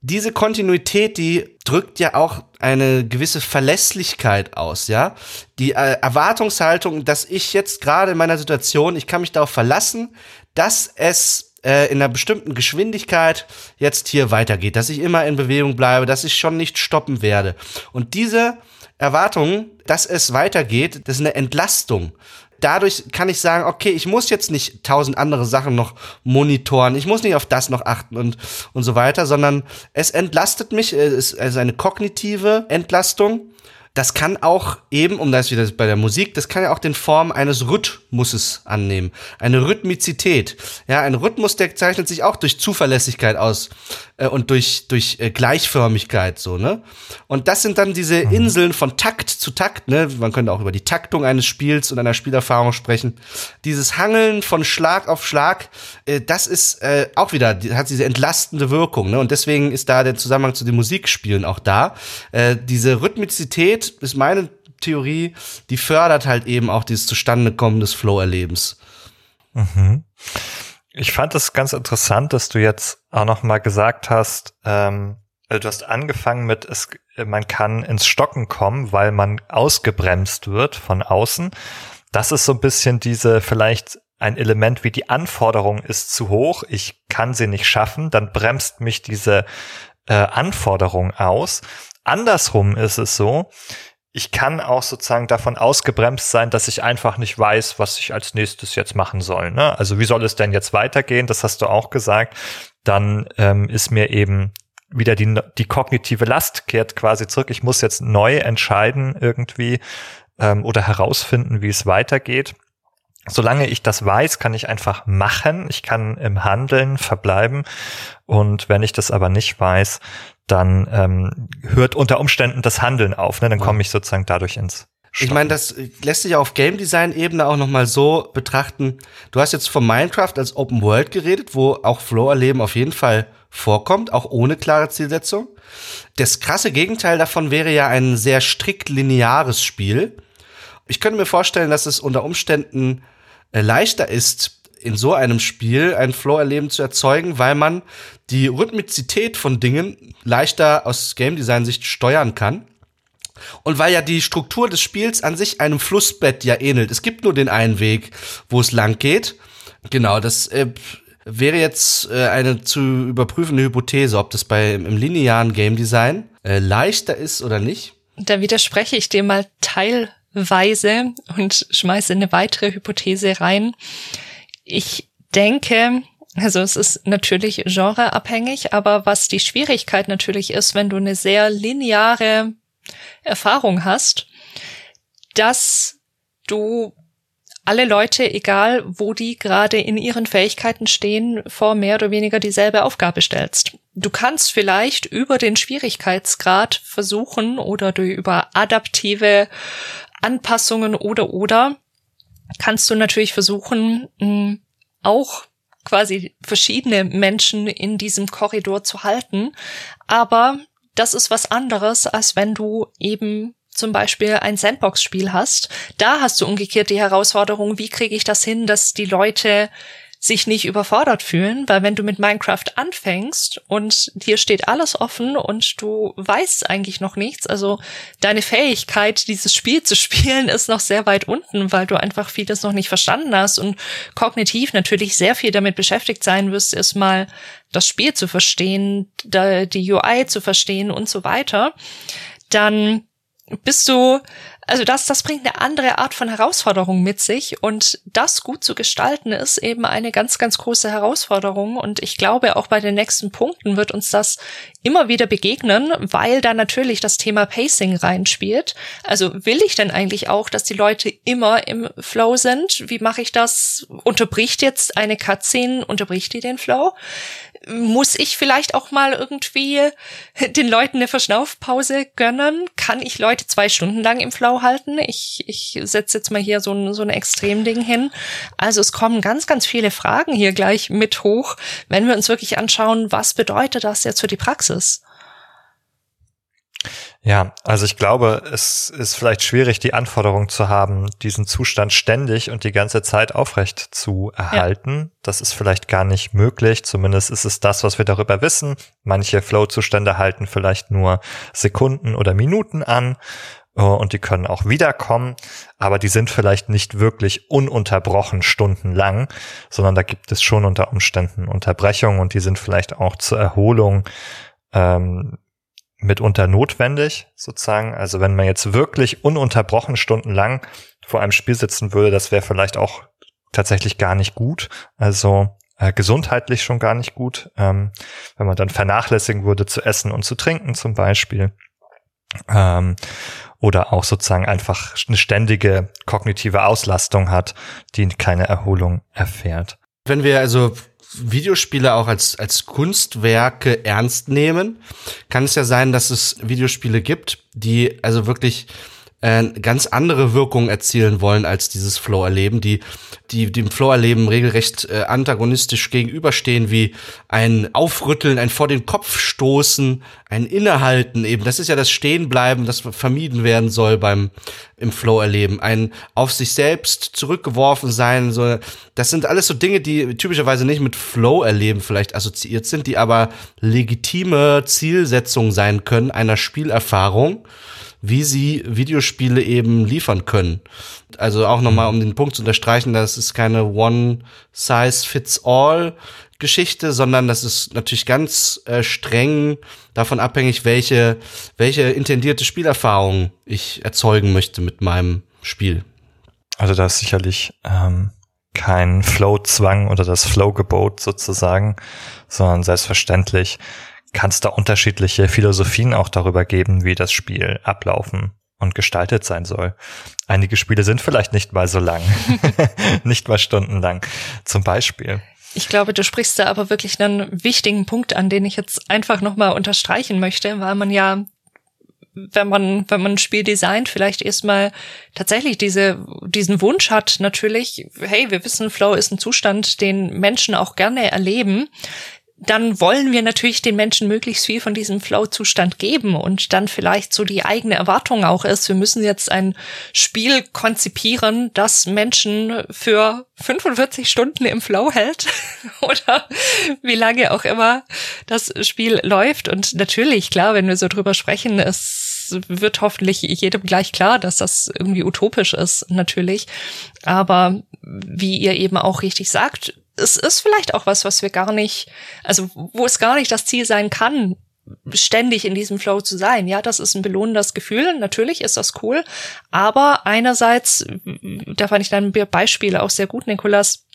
Diese Kontinuität, die drückt ja auch eine gewisse Verlässlichkeit aus, ja. Die äh, Erwartungshaltung, dass ich jetzt gerade in meiner Situation, ich kann mich darauf verlassen, dass es äh, in einer bestimmten Geschwindigkeit jetzt hier weitergeht, dass ich immer in Bewegung bleibe, dass ich schon nicht stoppen werde. Und diese Erwartung, dass es weitergeht, das ist eine Entlastung dadurch kann ich sagen, okay, ich muss jetzt nicht tausend andere Sachen noch monitoren, ich muss nicht auf das noch achten und, und so weiter, sondern es entlastet mich, es ist eine kognitive Entlastung das kann auch eben, um das wieder bei der Musik, das kann ja auch den Form eines Rhythmuses annehmen. Eine Rhythmizität. Ja, ein Rhythmus, der zeichnet sich auch durch Zuverlässigkeit aus äh, und durch, durch äh, Gleichförmigkeit, so, ne? Und das sind dann diese mhm. Inseln von Takt zu Takt, ne? Man könnte auch über die Taktung eines Spiels und einer Spielerfahrung sprechen. Dieses Hangeln von Schlag auf Schlag, äh, das ist äh, auch wieder, die, hat diese entlastende Wirkung, ne? Und deswegen ist da der Zusammenhang zu den Musikspielen auch da. Äh, diese Rhythmizität Qualität ist meine Theorie, die fördert halt eben auch dieses Zustandekommen des Flow-Erlebens. Mhm. Ich fand es ganz interessant, dass du jetzt auch noch mal gesagt hast, ähm, also du hast angefangen mit, es, man kann ins Stocken kommen, weil man ausgebremst wird von außen. Das ist so ein bisschen diese vielleicht ein Element wie die Anforderung ist zu hoch, ich kann sie nicht schaffen, dann bremst mich diese äh, Anforderung aus. Andersrum ist es so, ich kann auch sozusagen davon ausgebremst sein, dass ich einfach nicht weiß, was ich als nächstes jetzt machen soll. Ne? Also wie soll es denn jetzt weitergehen? Das hast du auch gesagt. Dann ähm, ist mir eben wieder die, die kognitive Last kehrt quasi zurück. Ich muss jetzt neu entscheiden irgendwie ähm, oder herausfinden, wie es weitergeht. Solange ich das weiß, kann ich einfach machen. Ich kann im Handeln verbleiben. Und wenn ich das aber nicht weiß, dann ähm, hört unter Umständen das Handeln auf. Ne? Dann komme ich sozusagen dadurch ins Stoppen. Ich meine, das lässt sich auf Game Design Ebene auch noch mal so betrachten. Du hast jetzt von Minecraft als Open World geredet, wo auch Flow erleben auf jeden Fall vorkommt, auch ohne klare Zielsetzung. Das krasse Gegenteil davon wäre ja ein sehr strikt lineares Spiel. Ich könnte mir vorstellen, dass es unter Umständen leichter ist, in so einem Spiel ein Flow-Erleben zu erzeugen, weil man die Rhythmizität von Dingen leichter aus Game Design Sicht steuern kann. Und weil ja die Struktur des Spiels an sich einem Flussbett ja ähnelt. Es gibt nur den einen Weg, wo es lang geht. Genau, das äh, wäre jetzt äh, eine zu überprüfende Hypothese, ob das bei im linearen Game Design äh, leichter ist oder nicht. Da widerspreche ich dir mal teilweise und schmeiße eine weitere Hypothese rein. Ich denke, also es ist natürlich genreabhängig, aber was die Schwierigkeit natürlich ist, wenn du eine sehr lineare Erfahrung hast, dass du alle Leute, egal wo die gerade in ihren Fähigkeiten stehen, vor mehr oder weniger dieselbe Aufgabe stellst. Du kannst vielleicht über den Schwierigkeitsgrad versuchen oder du über adaptive Anpassungen oder oder kannst du natürlich versuchen, auch quasi verschiedene Menschen in diesem Korridor zu halten. Aber das ist was anderes, als wenn du eben zum Beispiel ein Sandbox-Spiel hast. Da hast du umgekehrt die Herausforderung, wie kriege ich das hin, dass die Leute sich nicht überfordert fühlen, weil wenn du mit Minecraft anfängst und dir steht alles offen und du weißt eigentlich noch nichts, also deine Fähigkeit, dieses Spiel zu spielen, ist noch sehr weit unten, weil du einfach vieles noch nicht verstanden hast und kognitiv natürlich sehr viel damit beschäftigt sein wirst, erstmal das Spiel zu verstehen, die UI zu verstehen und so weiter, dann bist du also das, das bringt eine andere Art von Herausforderung mit sich und das gut zu gestalten ist eben eine ganz, ganz große Herausforderung und ich glaube auch bei den nächsten Punkten wird uns das immer wieder begegnen, weil da natürlich das Thema Pacing reinspielt. Also will ich denn eigentlich auch, dass die Leute immer im Flow sind? Wie mache ich das? Unterbricht jetzt eine Cutscene, unterbricht die den Flow? Muss ich vielleicht auch mal irgendwie den Leuten eine Verschnaufpause gönnen? Kann ich Leute zwei Stunden lang im Flow halten? Ich, ich setze jetzt mal hier so ein, so ein Extremding hin. Also es kommen ganz, ganz viele Fragen hier gleich mit hoch, wenn wir uns wirklich anschauen, was bedeutet das jetzt für die Praxis? Ja, also ich glaube, es ist vielleicht schwierig, die Anforderung zu haben, diesen Zustand ständig und die ganze Zeit aufrecht zu erhalten. Ja. Das ist vielleicht gar nicht möglich. Zumindest ist es das, was wir darüber wissen. Manche Flow-Zustände halten vielleicht nur Sekunden oder Minuten an äh, und die können auch wiederkommen, aber die sind vielleicht nicht wirklich ununterbrochen stundenlang, sondern da gibt es schon unter Umständen Unterbrechungen und die sind vielleicht auch zur Erholung ähm, mitunter notwendig, sozusagen. Also wenn man jetzt wirklich ununterbrochen stundenlang vor einem Spiel sitzen würde, das wäre vielleicht auch tatsächlich gar nicht gut. Also äh, gesundheitlich schon gar nicht gut, ähm, wenn man dann vernachlässigen würde zu essen und zu trinken zum Beispiel. Ähm, oder auch sozusagen einfach eine ständige kognitive Auslastung hat, die keine Erholung erfährt. Wenn wir also Videospiele auch als, als Kunstwerke ernst nehmen, kann es ja sein, dass es Videospiele gibt, die also wirklich äh, ganz andere Wirkungen erzielen wollen als dieses Flow-Erleben, die, die dem Flow-Erleben regelrecht äh, antagonistisch gegenüberstehen, wie ein Aufrütteln, ein vor den Kopf stoßen, ein Innehalten eben. Das ist ja das Stehenbleiben, das vermieden werden soll beim im Flow-Erleben. Ein auf sich selbst zurückgeworfen sein, so. Das sind alles so Dinge, die typischerweise nicht mit Flow-Erleben vielleicht assoziiert sind, die aber legitime Zielsetzung sein können einer Spielerfahrung wie sie Videospiele eben liefern können. Also auch nochmal, um den Punkt zu unterstreichen, das ist keine One-Size-Fits-All Geschichte, sondern das ist natürlich ganz äh, streng davon abhängig, welche, welche intendierte Spielerfahrung ich erzeugen möchte mit meinem Spiel. Also da ist sicherlich ähm, kein Flow-Zwang oder das Flow-Gebot sozusagen, sondern selbstverständlich kann es da unterschiedliche Philosophien auch darüber geben, wie das Spiel ablaufen und gestaltet sein soll. Einige Spiele sind vielleicht nicht mal so lang, nicht mal stundenlang. Zum Beispiel. Ich glaube, du sprichst da aber wirklich einen wichtigen Punkt an, den ich jetzt einfach nochmal unterstreichen möchte, weil man ja, wenn man, wenn man ein Spiel designt, vielleicht erstmal tatsächlich diese, diesen Wunsch hat, natürlich, hey, wir wissen, Flow ist ein Zustand, den Menschen auch gerne erleben dann wollen wir natürlich den Menschen möglichst viel von diesem Flow-Zustand geben und dann vielleicht so die eigene Erwartung auch ist, wir müssen jetzt ein Spiel konzipieren, das Menschen für 45 Stunden im Flow hält oder wie lange auch immer das Spiel läuft. Und natürlich, klar, wenn wir so drüber sprechen, es wird hoffentlich jedem gleich klar, dass das irgendwie utopisch ist, natürlich. Aber wie ihr eben auch richtig sagt, es ist vielleicht auch was, was wir gar nicht, also wo es gar nicht das Ziel sein kann, ständig in diesem Flow zu sein. Ja, das ist ein belohnendes Gefühl. Natürlich ist das cool. Aber einerseits, da fand ich deine Beispiele auch sehr gut, Nikolas.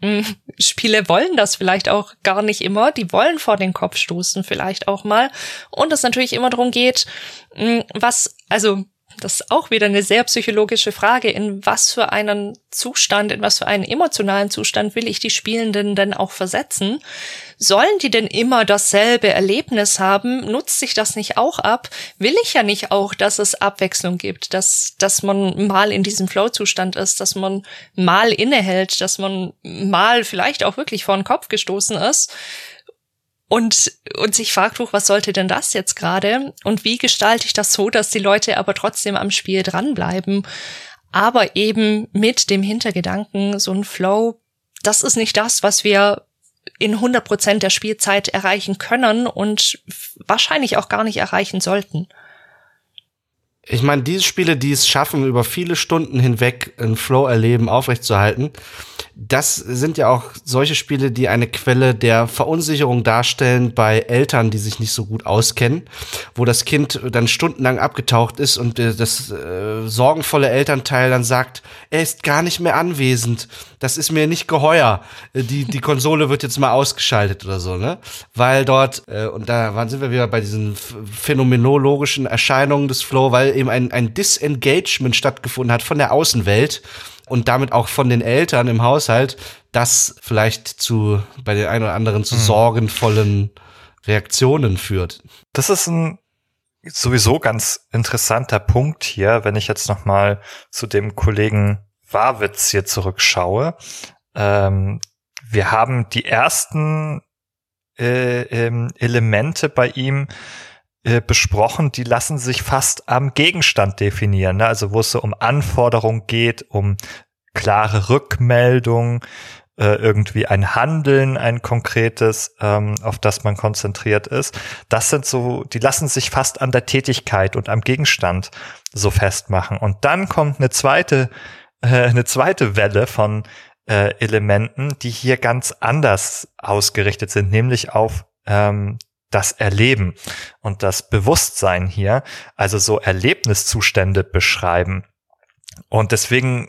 Hm, Spiele wollen das vielleicht auch gar nicht immer. Die wollen vor den Kopf stoßen vielleicht auch mal. Und es natürlich immer darum geht, hm, was, also das ist auch wieder eine sehr psychologische Frage. In was für einen Zustand, in was für einen emotionalen Zustand will ich die Spielenden denn auch versetzen? Sollen die denn immer dasselbe Erlebnis haben? Nutzt sich das nicht auch ab? Will ich ja nicht auch, dass es Abwechslung gibt, dass, dass man mal in diesem Flow-Zustand ist, dass man mal innehält, dass man mal vielleicht auch wirklich vor den Kopf gestoßen ist und, und sich fragt, was sollte denn das jetzt gerade? Und wie gestalte ich das so, dass die Leute aber trotzdem am Spiel dranbleiben? Aber eben mit dem Hintergedanken, so ein Flow, das ist nicht das, was wir in 100 Prozent der Spielzeit erreichen können und wahrscheinlich auch gar nicht erreichen sollten. Ich meine, diese Spiele, die es schaffen, über viele Stunden hinweg ein Flow-Erleben aufrechtzuerhalten, das sind ja auch solche Spiele, die eine Quelle der Verunsicherung darstellen bei Eltern, die sich nicht so gut auskennen, wo das Kind dann stundenlang abgetaucht ist und äh, das äh, sorgenvolle Elternteil dann sagt, er ist gar nicht mehr anwesend, das ist mir nicht geheuer, äh, die, die Konsole wird jetzt mal ausgeschaltet oder so, ne? Weil dort, äh, und da waren, sind wir wieder bei diesen phänomenologischen Erscheinungen des Flow, weil eben ein, ein Disengagement stattgefunden hat von der Außenwelt und damit auch von den Eltern im Haushalt, das vielleicht zu bei den einen oder anderen zu mhm. sorgenvollen Reaktionen führt. Das ist ein sowieso ganz interessanter Punkt hier, wenn ich jetzt noch mal zu dem Kollegen Warwitz hier zurückschaue. Ähm, wir haben die ersten äh, ähm, Elemente bei ihm äh, besprochen, die lassen sich fast am Gegenstand definieren. Ne? Also wo es so um Anforderungen geht, um klare Rückmeldung, äh, irgendwie ein Handeln, ein konkretes, ähm, auf das man konzentriert ist. Das sind so, die lassen sich fast an der Tätigkeit und am Gegenstand so festmachen. Und dann kommt eine zweite, äh, eine zweite Welle von äh, Elementen, die hier ganz anders ausgerichtet sind, nämlich auf ähm, das Erleben und das Bewusstsein hier, also so Erlebniszustände beschreiben. Und deswegen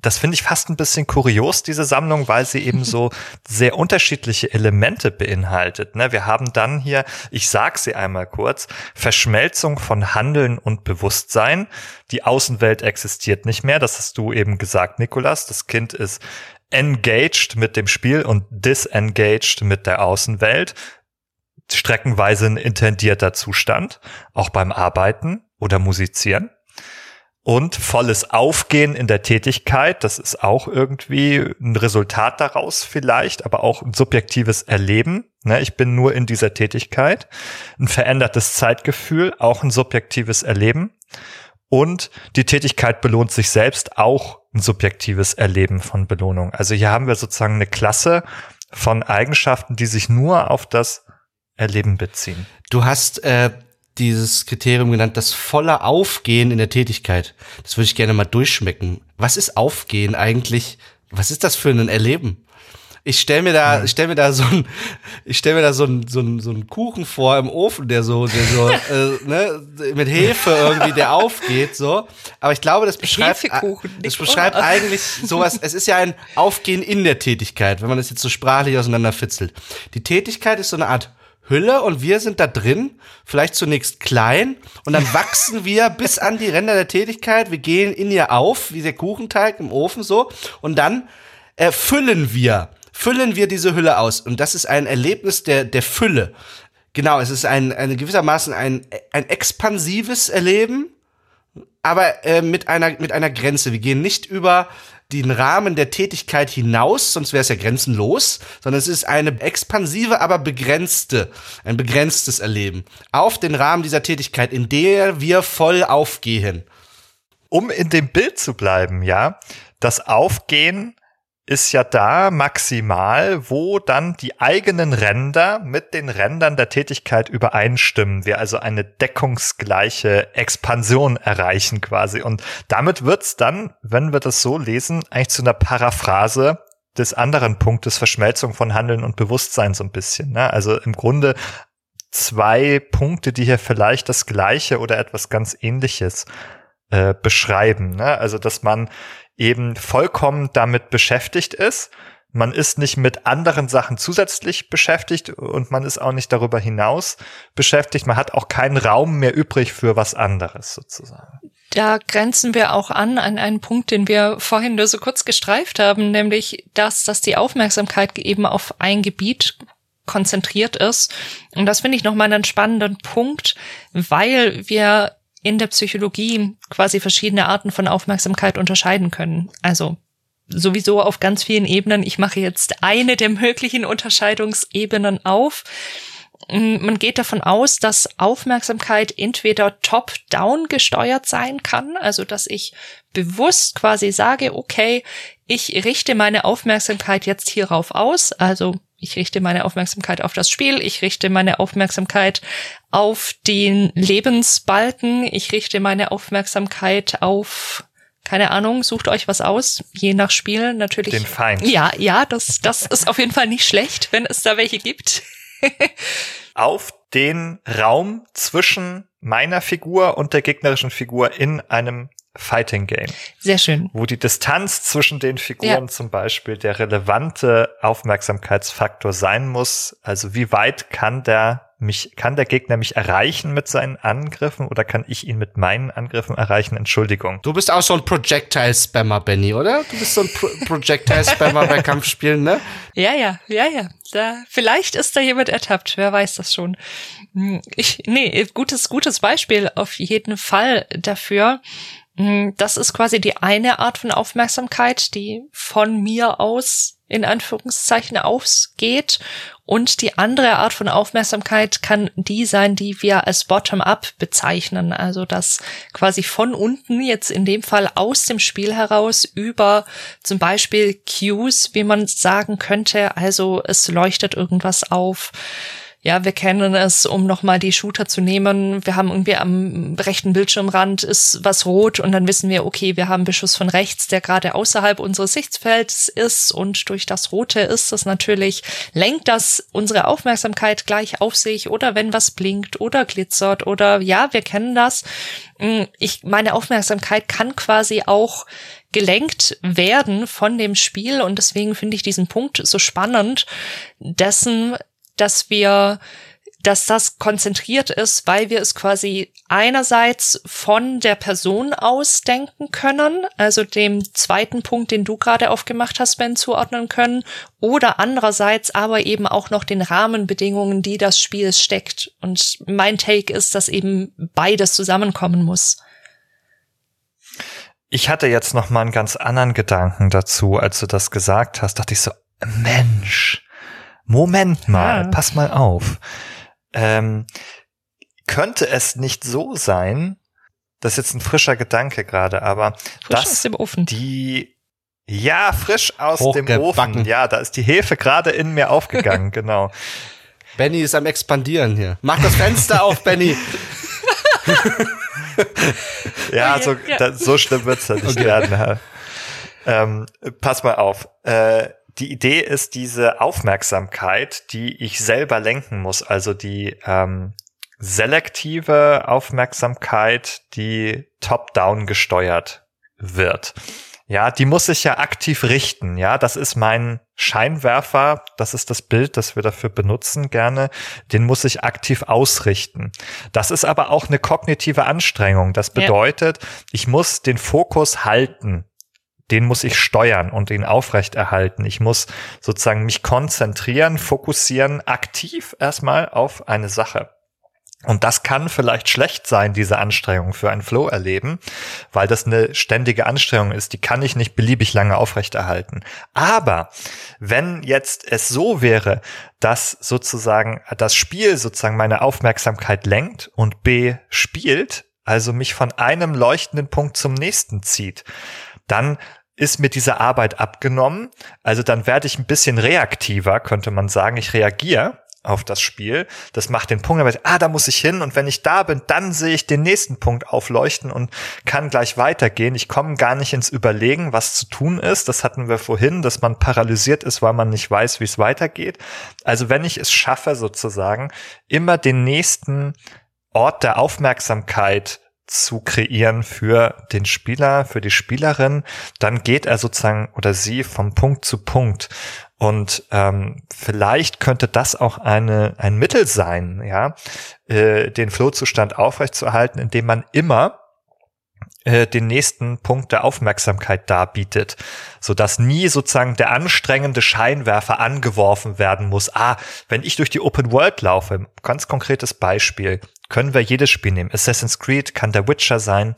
das finde ich fast ein bisschen kurios, diese Sammlung, weil sie eben so sehr unterschiedliche Elemente beinhaltet. Ne? Wir haben dann hier, ich sag sie einmal kurz, Verschmelzung von Handeln und Bewusstsein. Die Außenwelt existiert nicht mehr. Das hast du eben gesagt, Nikolas. Das Kind ist engaged mit dem Spiel und disengaged mit der Außenwelt. Streckenweise ein intendierter Zustand, auch beim Arbeiten oder Musizieren und volles Aufgehen in der Tätigkeit. Das ist auch irgendwie ein Resultat daraus vielleicht, aber auch ein subjektives Erleben. Ne, ich bin nur in dieser Tätigkeit. Ein verändertes Zeitgefühl, auch ein subjektives Erleben. Und die Tätigkeit belohnt sich selbst, auch ein subjektives Erleben von Belohnung. Also hier haben wir sozusagen eine Klasse von Eigenschaften, die sich nur auf das Erleben beziehen. Du hast äh, dieses Kriterium genannt, das volle Aufgehen in der Tätigkeit. Das würde ich gerne mal durchschmecken. Was ist Aufgehen eigentlich? Was ist das für ein Erleben? Ich stell mir da, ich stell mir da so ein, ich stell mir da so ein, so ein, so ein Kuchen vor im Ofen, der so, der so, äh, ne, mit Hefe irgendwie, der aufgeht, so. Aber ich glaube, das beschreibt, das beschreibt eigentlich sowas. Es ist ja ein Aufgehen in der Tätigkeit, wenn man das jetzt so sprachlich auseinanderfitzelt. Die Tätigkeit ist so eine Art Hülle und wir sind da drin, vielleicht zunächst klein und dann wachsen wir bis an die Ränder der Tätigkeit. Wir gehen in ihr auf, wie der Kuchenteig im Ofen so und dann äh, füllen wir, füllen wir diese Hülle aus und das ist ein Erlebnis der, der Fülle. Genau, es ist ein, ein gewissermaßen ein, ein expansives Erleben, aber äh, mit einer mit einer Grenze. Wir gehen nicht über den Rahmen der Tätigkeit hinaus, sonst wäre es ja grenzenlos, sondern es ist eine expansive, aber begrenzte, ein begrenztes Erleben auf den Rahmen dieser Tätigkeit, in der wir voll aufgehen. Um in dem Bild zu bleiben, ja, das Aufgehen ist ja da maximal, wo dann die eigenen Ränder mit den Rändern der Tätigkeit übereinstimmen. Wir also eine deckungsgleiche Expansion erreichen quasi. Und damit wird's dann, wenn wir das so lesen, eigentlich zu einer Paraphrase des anderen Punktes Verschmelzung von Handeln und Bewusstsein so ein bisschen. Ne? Also im Grunde zwei Punkte, die hier vielleicht das Gleiche oder etwas ganz Ähnliches äh, beschreiben. Ne? Also dass man eben vollkommen damit beschäftigt ist. Man ist nicht mit anderen Sachen zusätzlich beschäftigt und man ist auch nicht darüber hinaus beschäftigt. Man hat auch keinen Raum mehr übrig für was anderes sozusagen. Da grenzen wir auch an an einen Punkt, den wir vorhin nur so kurz gestreift haben, nämlich das, dass die Aufmerksamkeit eben auf ein Gebiet konzentriert ist. Und das finde ich nochmal einen spannenden Punkt, weil wir in der Psychologie quasi verschiedene Arten von Aufmerksamkeit unterscheiden können. Also sowieso auf ganz vielen Ebenen. Ich mache jetzt eine der möglichen Unterscheidungsebenen auf. Man geht davon aus, dass Aufmerksamkeit entweder top-down gesteuert sein kann, also dass ich bewusst quasi sage, okay, ich richte meine Aufmerksamkeit jetzt hierauf aus, also ich richte meine Aufmerksamkeit auf das Spiel, ich richte meine Aufmerksamkeit auf den Lebensbalken, ich richte meine Aufmerksamkeit auf keine Ahnung, sucht euch was aus, je nach Spiel natürlich. Den Feind. Ja, ja, das, das ist auf jeden Fall nicht schlecht, wenn es da welche gibt. auf den Raum zwischen meiner Figur und der gegnerischen Figur in einem Fighting Game. Sehr schön. Wo die Distanz zwischen den Figuren ja. zum Beispiel der relevante Aufmerksamkeitsfaktor sein muss. Also wie weit kann der mich, kann der Gegner mich erreichen mit seinen Angriffen oder kann ich ihn mit meinen Angriffen erreichen? Entschuldigung. Du bist auch so ein Projectile-Spammer, Benny, oder? Du bist so ein Pro Projectile-Spammer bei Kampfspielen, ne? Ja, ja, ja, ja. Da, vielleicht ist da jemand ertappt, wer weiß das schon. Hm, ich, nee, gutes, gutes Beispiel auf jeden Fall dafür. Hm, das ist quasi die eine Art von Aufmerksamkeit, die von mir aus in Anführungszeichen ausgeht. Und die andere Art von Aufmerksamkeit kann die sein, die wir als Bottom-up bezeichnen. Also dass quasi von unten, jetzt in dem Fall aus dem Spiel heraus, über zum Beispiel Cues, wie man sagen könnte. Also es leuchtet irgendwas auf ja, wir kennen es, um nochmal die Shooter zu nehmen. Wir haben irgendwie am rechten Bildschirmrand ist was rot und dann wissen wir, okay, wir haben Beschuss von rechts, der gerade außerhalb unseres Sichtfelds ist und durch das Rote ist das natürlich, lenkt das unsere Aufmerksamkeit gleich auf sich oder wenn was blinkt oder glitzert oder ja, wir kennen das. Hm, ich, meine Aufmerksamkeit kann quasi auch gelenkt werden von dem Spiel und deswegen finde ich diesen Punkt so spannend, dessen dass wir dass das konzentriert ist, weil wir es quasi einerseits von der Person aus denken können, also dem zweiten Punkt, den du gerade aufgemacht hast, Ben, zuordnen können, oder andererseits aber eben auch noch den Rahmenbedingungen, die das Spiel steckt. Und mein Take ist, dass eben beides zusammenkommen muss. Ich hatte jetzt noch mal einen ganz anderen Gedanken dazu, als du das gesagt hast, dachte ich so, Mensch, Moment mal, ja. pass mal auf. Ähm, könnte es nicht so sein, das ist jetzt ein frischer Gedanke gerade, aber frisch dass aus dem Ofen. die ja frisch aus dem Ofen, ja, da ist die Hefe gerade in mir aufgegangen, genau. Benny ist am expandieren hier. Mach das Fenster auf, Benny. ja, so, Da, so schlimm wird's ja nicht okay. werden. Ähm, pass mal auf. Äh, die Idee ist diese Aufmerksamkeit, die ich selber lenken muss, also die ähm, selektive Aufmerksamkeit, die top-down gesteuert wird. Ja, die muss ich ja aktiv richten. Ja, das ist mein Scheinwerfer. Das ist das Bild, das wir dafür benutzen gerne. Den muss ich aktiv ausrichten. Das ist aber auch eine kognitive Anstrengung. Das bedeutet, ja. ich muss den Fokus halten den muss ich steuern und ihn aufrechterhalten. Ich muss sozusagen mich konzentrieren, fokussieren, aktiv erstmal auf eine Sache. Und das kann vielleicht schlecht sein, diese Anstrengung für ein Flow erleben, weil das eine ständige Anstrengung ist, die kann ich nicht beliebig lange aufrechterhalten. Aber wenn jetzt es so wäre, dass sozusagen das Spiel sozusagen meine Aufmerksamkeit lenkt und B spielt, also mich von einem leuchtenden Punkt zum nächsten zieht, dann ist mir diese Arbeit abgenommen. Also dann werde ich ein bisschen reaktiver, könnte man sagen. Ich reagiere auf das Spiel. Das macht den Punkt, aber ah, da muss ich hin und wenn ich da bin, dann sehe ich den nächsten Punkt aufleuchten und kann gleich weitergehen. Ich komme gar nicht ins Überlegen, was zu tun ist. Das hatten wir vorhin, dass man paralysiert ist, weil man nicht weiß, wie es weitergeht. Also wenn ich es schaffe, sozusagen, immer den nächsten Ort der Aufmerksamkeit zu kreieren für den Spieler, für die Spielerin, dann geht er sozusagen oder sie vom Punkt zu Punkt. Und ähm, vielleicht könnte das auch eine, ein Mittel sein, ja, äh, den Flohzustand aufrechtzuerhalten, indem man immer äh, den nächsten Punkt der Aufmerksamkeit darbietet, so dass nie sozusagen der anstrengende Scheinwerfer angeworfen werden muss. Ah, wenn ich durch die Open World laufe, ganz konkretes Beispiel, können wir jedes Spiel nehmen. Assassin's Creed kann der Witcher sein.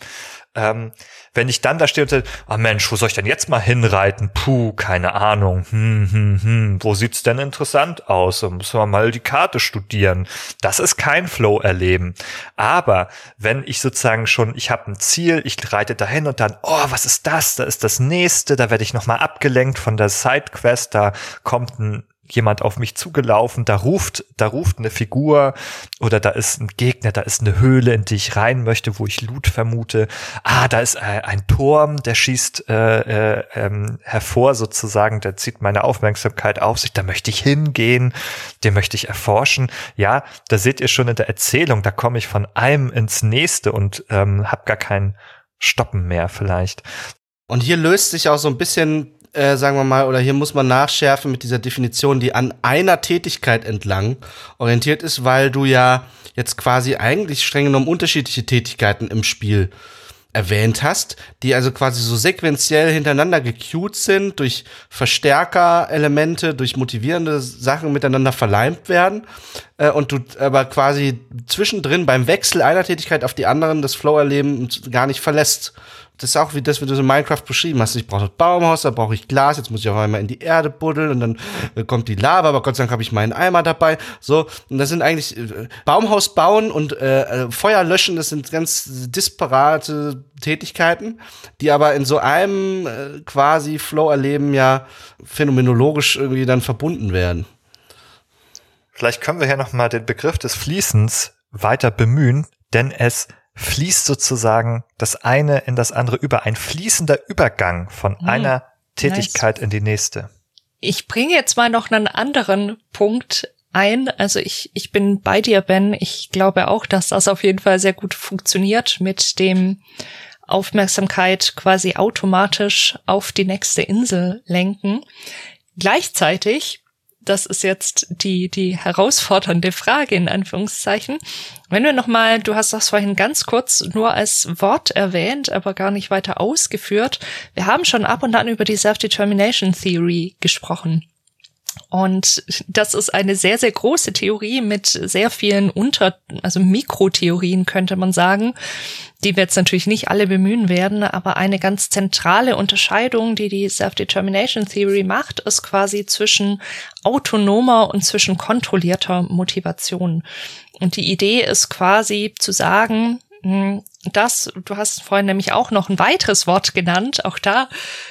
Ähm, wenn ich dann da stehe und sage, ah Mensch, wo soll ich denn jetzt mal hinreiten? Puh, keine Ahnung. Hm, hm, hm. Wo sieht's denn interessant aus? Da müssen wir mal die Karte studieren. Das ist kein Flow-Erleben. Aber wenn ich sozusagen schon, ich habe ein Ziel, ich reite dahin und dann, oh, was ist das? Da ist das nächste, da werde ich nochmal abgelenkt von der Sidequest, da kommt ein jemand auf mich zugelaufen, da ruft, da ruft eine Figur oder da ist ein Gegner, da ist eine Höhle, in die ich rein möchte, wo ich Loot vermute. Ah, da ist äh, ein Turm, der schießt äh, äh, ähm, hervor sozusagen, der zieht meine Aufmerksamkeit auf sich, da möchte ich hingehen, den möchte ich erforschen. Ja, da seht ihr schon in der Erzählung, da komme ich von einem ins nächste und ähm, habe gar kein Stoppen mehr vielleicht. Und hier löst sich auch so ein bisschen äh, sagen wir mal, oder hier muss man nachschärfen mit dieser Definition, die an einer Tätigkeit entlang orientiert ist, weil du ja jetzt quasi eigentlich streng genommen unterschiedliche Tätigkeiten im Spiel erwähnt hast, die also quasi so sequenziell hintereinander gecued sind, durch Verstärkerelemente, durch motivierende Sachen miteinander verleimt werden äh, und du aber quasi zwischendrin beim Wechsel einer Tätigkeit auf die anderen das Flow-Erleben gar nicht verlässt das ist auch wie das, wie du so in Minecraft beschrieben hast. Ich brauche das Baumhaus, da brauche ich Glas, jetzt muss ich auf einmal in die Erde buddeln und dann äh, kommt die Lava, aber Gott sei Dank habe ich meinen Eimer dabei. So, und das sind eigentlich äh, Baumhaus bauen und äh, äh, Feuer löschen, das sind ganz disparate Tätigkeiten, die aber in so einem äh, quasi Flow-Erleben ja phänomenologisch irgendwie dann verbunden werden. Vielleicht können wir hier nochmal den Begriff des Fließens weiter bemühen, denn es fließt sozusagen das eine in das andere über. Ein fließender Übergang von hm, einer Tätigkeit nice. in die nächste. Ich bringe jetzt mal noch einen anderen Punkt ein. Also ich, ich bin bei dir, Ben. Ich glaube auch, dass das auf jeden Fall sehr gut funktioniert mit dem Aufmerksamkeit quasi automatisch auf die nächste Insel lenken. Gleichzeitig das ist jetzt die, die herausfordernde Frage in Anführungszeichen. Wenn wir nochmal, du hast das vorhin ganz kurz nur als Wort erwähnt, aber gar nicht weiter ausgeführt. Wir haben schon ab und an über die Self-Determination Theory gesprochen. Und das ist eine sehr, sehr große Theorie mit sehr vielen Unter-, also Mikrotheorien könnte man sagen, die wir jetzt natürlich nicht alle bemühen werden, aber eine ganz zentrale Unterscheidung, die die Self-Determination Theory macht, ist quasi zwischen autonomer und zwischen kontrollierter Motivation. Und die Idee ist quasi zu sagen, das, du hast vorhin nämlich auch noch ein weiteres Wort genannt, auch da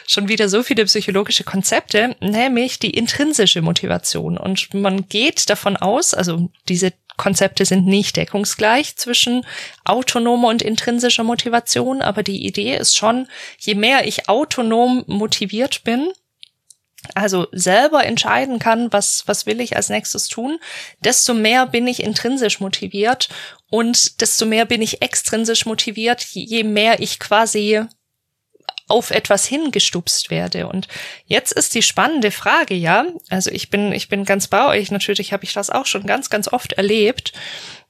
schon wieder so viele psychologische Konzepte, nämlich die intrinsische Motivation. Und man geht davon aus, also diese Konzepte sind nicht deckungsgleich zwischen autonomer und intrinsischer Motivation, aber die Idee ist schon, je mehr ich autonom motiviert bin, also selber entscheiden kann, was, was will ich als nächstes tun, desto mehr bin ich intrinsisch motiviert und desto mehr bin ich extrinsisch motiviert, je mehr ich quasi auf etwas hingestupst werde. Und jetzt ist die spannende Frage, ja, also ich bin, ich bin ganz bei euch, natürlich habe ich das auch schon ganz, ganz oft erlebt,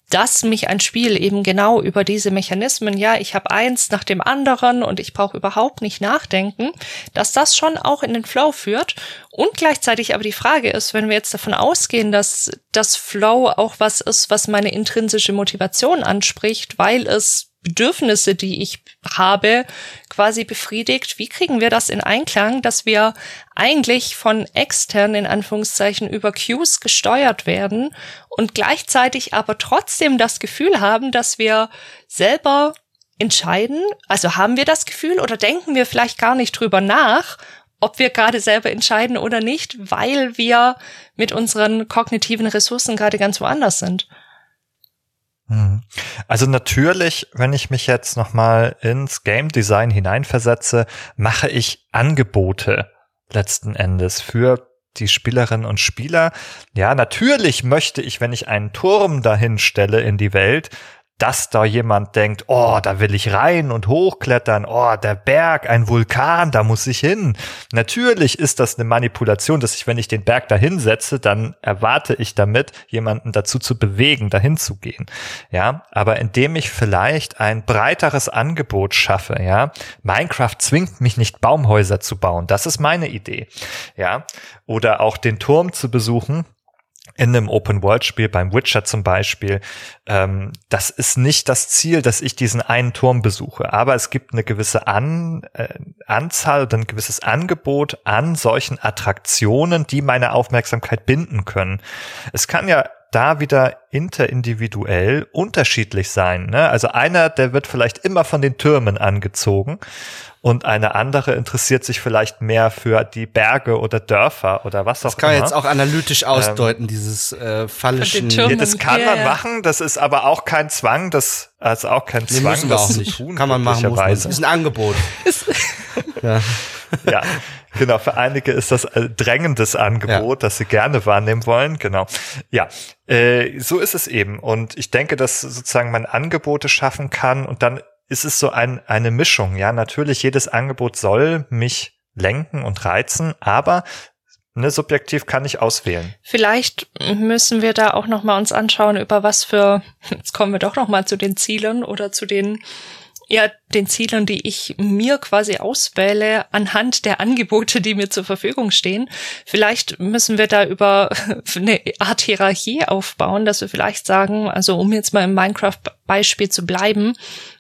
dass mich ein Spiel eben genau über diese Mechanismen, ja, ich habe eins nach dem anderen und ich brauche überhaupt nicht nachdenken, dass das schon auch in den Flow führt. Und gleichzeitig aber die Frage ist, wenn wir jetzt davon ausgehen, dass das Flow auch was ist, was meine intrinsische Motivation anspricht, weil es Bedürfnisse, die ich habe, quasi befriedigt. Wie kriegen wir das in Einklang, dass wir eigentlich von extern in Anführungszeichen über Cues gesteuert werden und gleichzeitig aber trotzdem das Gefühl haben, dass wir selber entscheiden? Also haben wir das Gefühl oder denken wir vielleicht gar nicht drüber nach, ob wir gerade selber entscheiden oder nicht, weil wir mit unseren kognitiven Ressourcen gerade ganz woanders sind? Mhm. Also natürlich, wenn ich mich jetzt nochmal ins Game Design hineinversetze, mache ich Angebote letzten Endes für die Spielerinnen und Spieler. Ja, natürlich möchte ich, wenn ich einen Turm dahin stelle in die Welt, dass da jemand denkt, oh, da will ich rein und hochklettern, oh, der Berg, ein Vulkan, da muss ich hin. Natürlich ist das eine Manipulation, dass ich, wenn ich den Berg da hinsetze, dann erwarte ich damit, jemanden dazu zu bewegen, dahin zu gehen. Ja, aber indem ich vielleicht ein breiteres Angebot schaffe, ja, Minecraft zwingt mich nicht Baumhäuser zu bauen, das ist meine Idee. Ja, oder auch den Turm zu besuchen, in einem Open-World-Spiel, beim Witcher zum Beispiel, ähm, das ist nicht das Ziel, dass ich diesen einen Turm besuche, aber es gibt eine gewisse an, äh, Anzahl oder ein gewisses Angebot an solchen Attraktionen, die meine Aufmerksamkeit binden können. Es kann ja da wieder interindividuell unterschiedlich sein. Ne? Also einer, der wird vielleicht immer von den Türmen angezogen und eine andere interessiert sich vielleicht mehr für die Berge oder Dörfer oder was das auch immer. Das kann man jetzt auch analytisch ähm, ausdeuten, ähm, dieses äh, phallischen. Ja, das kann man machen, das ist aber auch kein Zwang, das ist also auch kein Zwang, nee, das zu tun. Kann man machen, muss man. Das ist ein Angebot. ja. ja, genau. Für einige ist das ein drängendes Angebot, ja. das sie gerne wahrnehmen wollen. Genau. Ja, äh, so ist es eben. Und ich denke, dass sozusagen man Angebote schaffen kann und dann ist es so ein, eine Mischung. Ja, natürlich, jedes Angebot soll mich lenken und reizen, aber ne, subjektiv kann ich auswählen. Vielleicht müssen wir da auch noch mal uns anschauen, über was für, jetzt kommen wir doch noch mal zu den Zielen oder zu den ja, den Zielen, die ich mir quasi auswähle, anhand der Angebote, die mir zur Verfügung stehen. Vielleicht müssen wir da über eine Art Hierarchie aufbauen, dass wir vielleicht sagen, also um jetzt mal im Minecraft-Beispiel zu bleiben,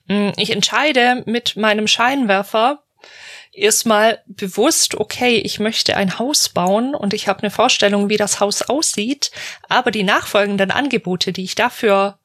hm, ich entscheide mit meinem Scheinwerfer erstmal bewusst, okay, ich möchte ein Haus bauen und ich habe eine Vorstellung, wie das Haus aussieht, aber die nachfolgenden Angebote, die ich dafür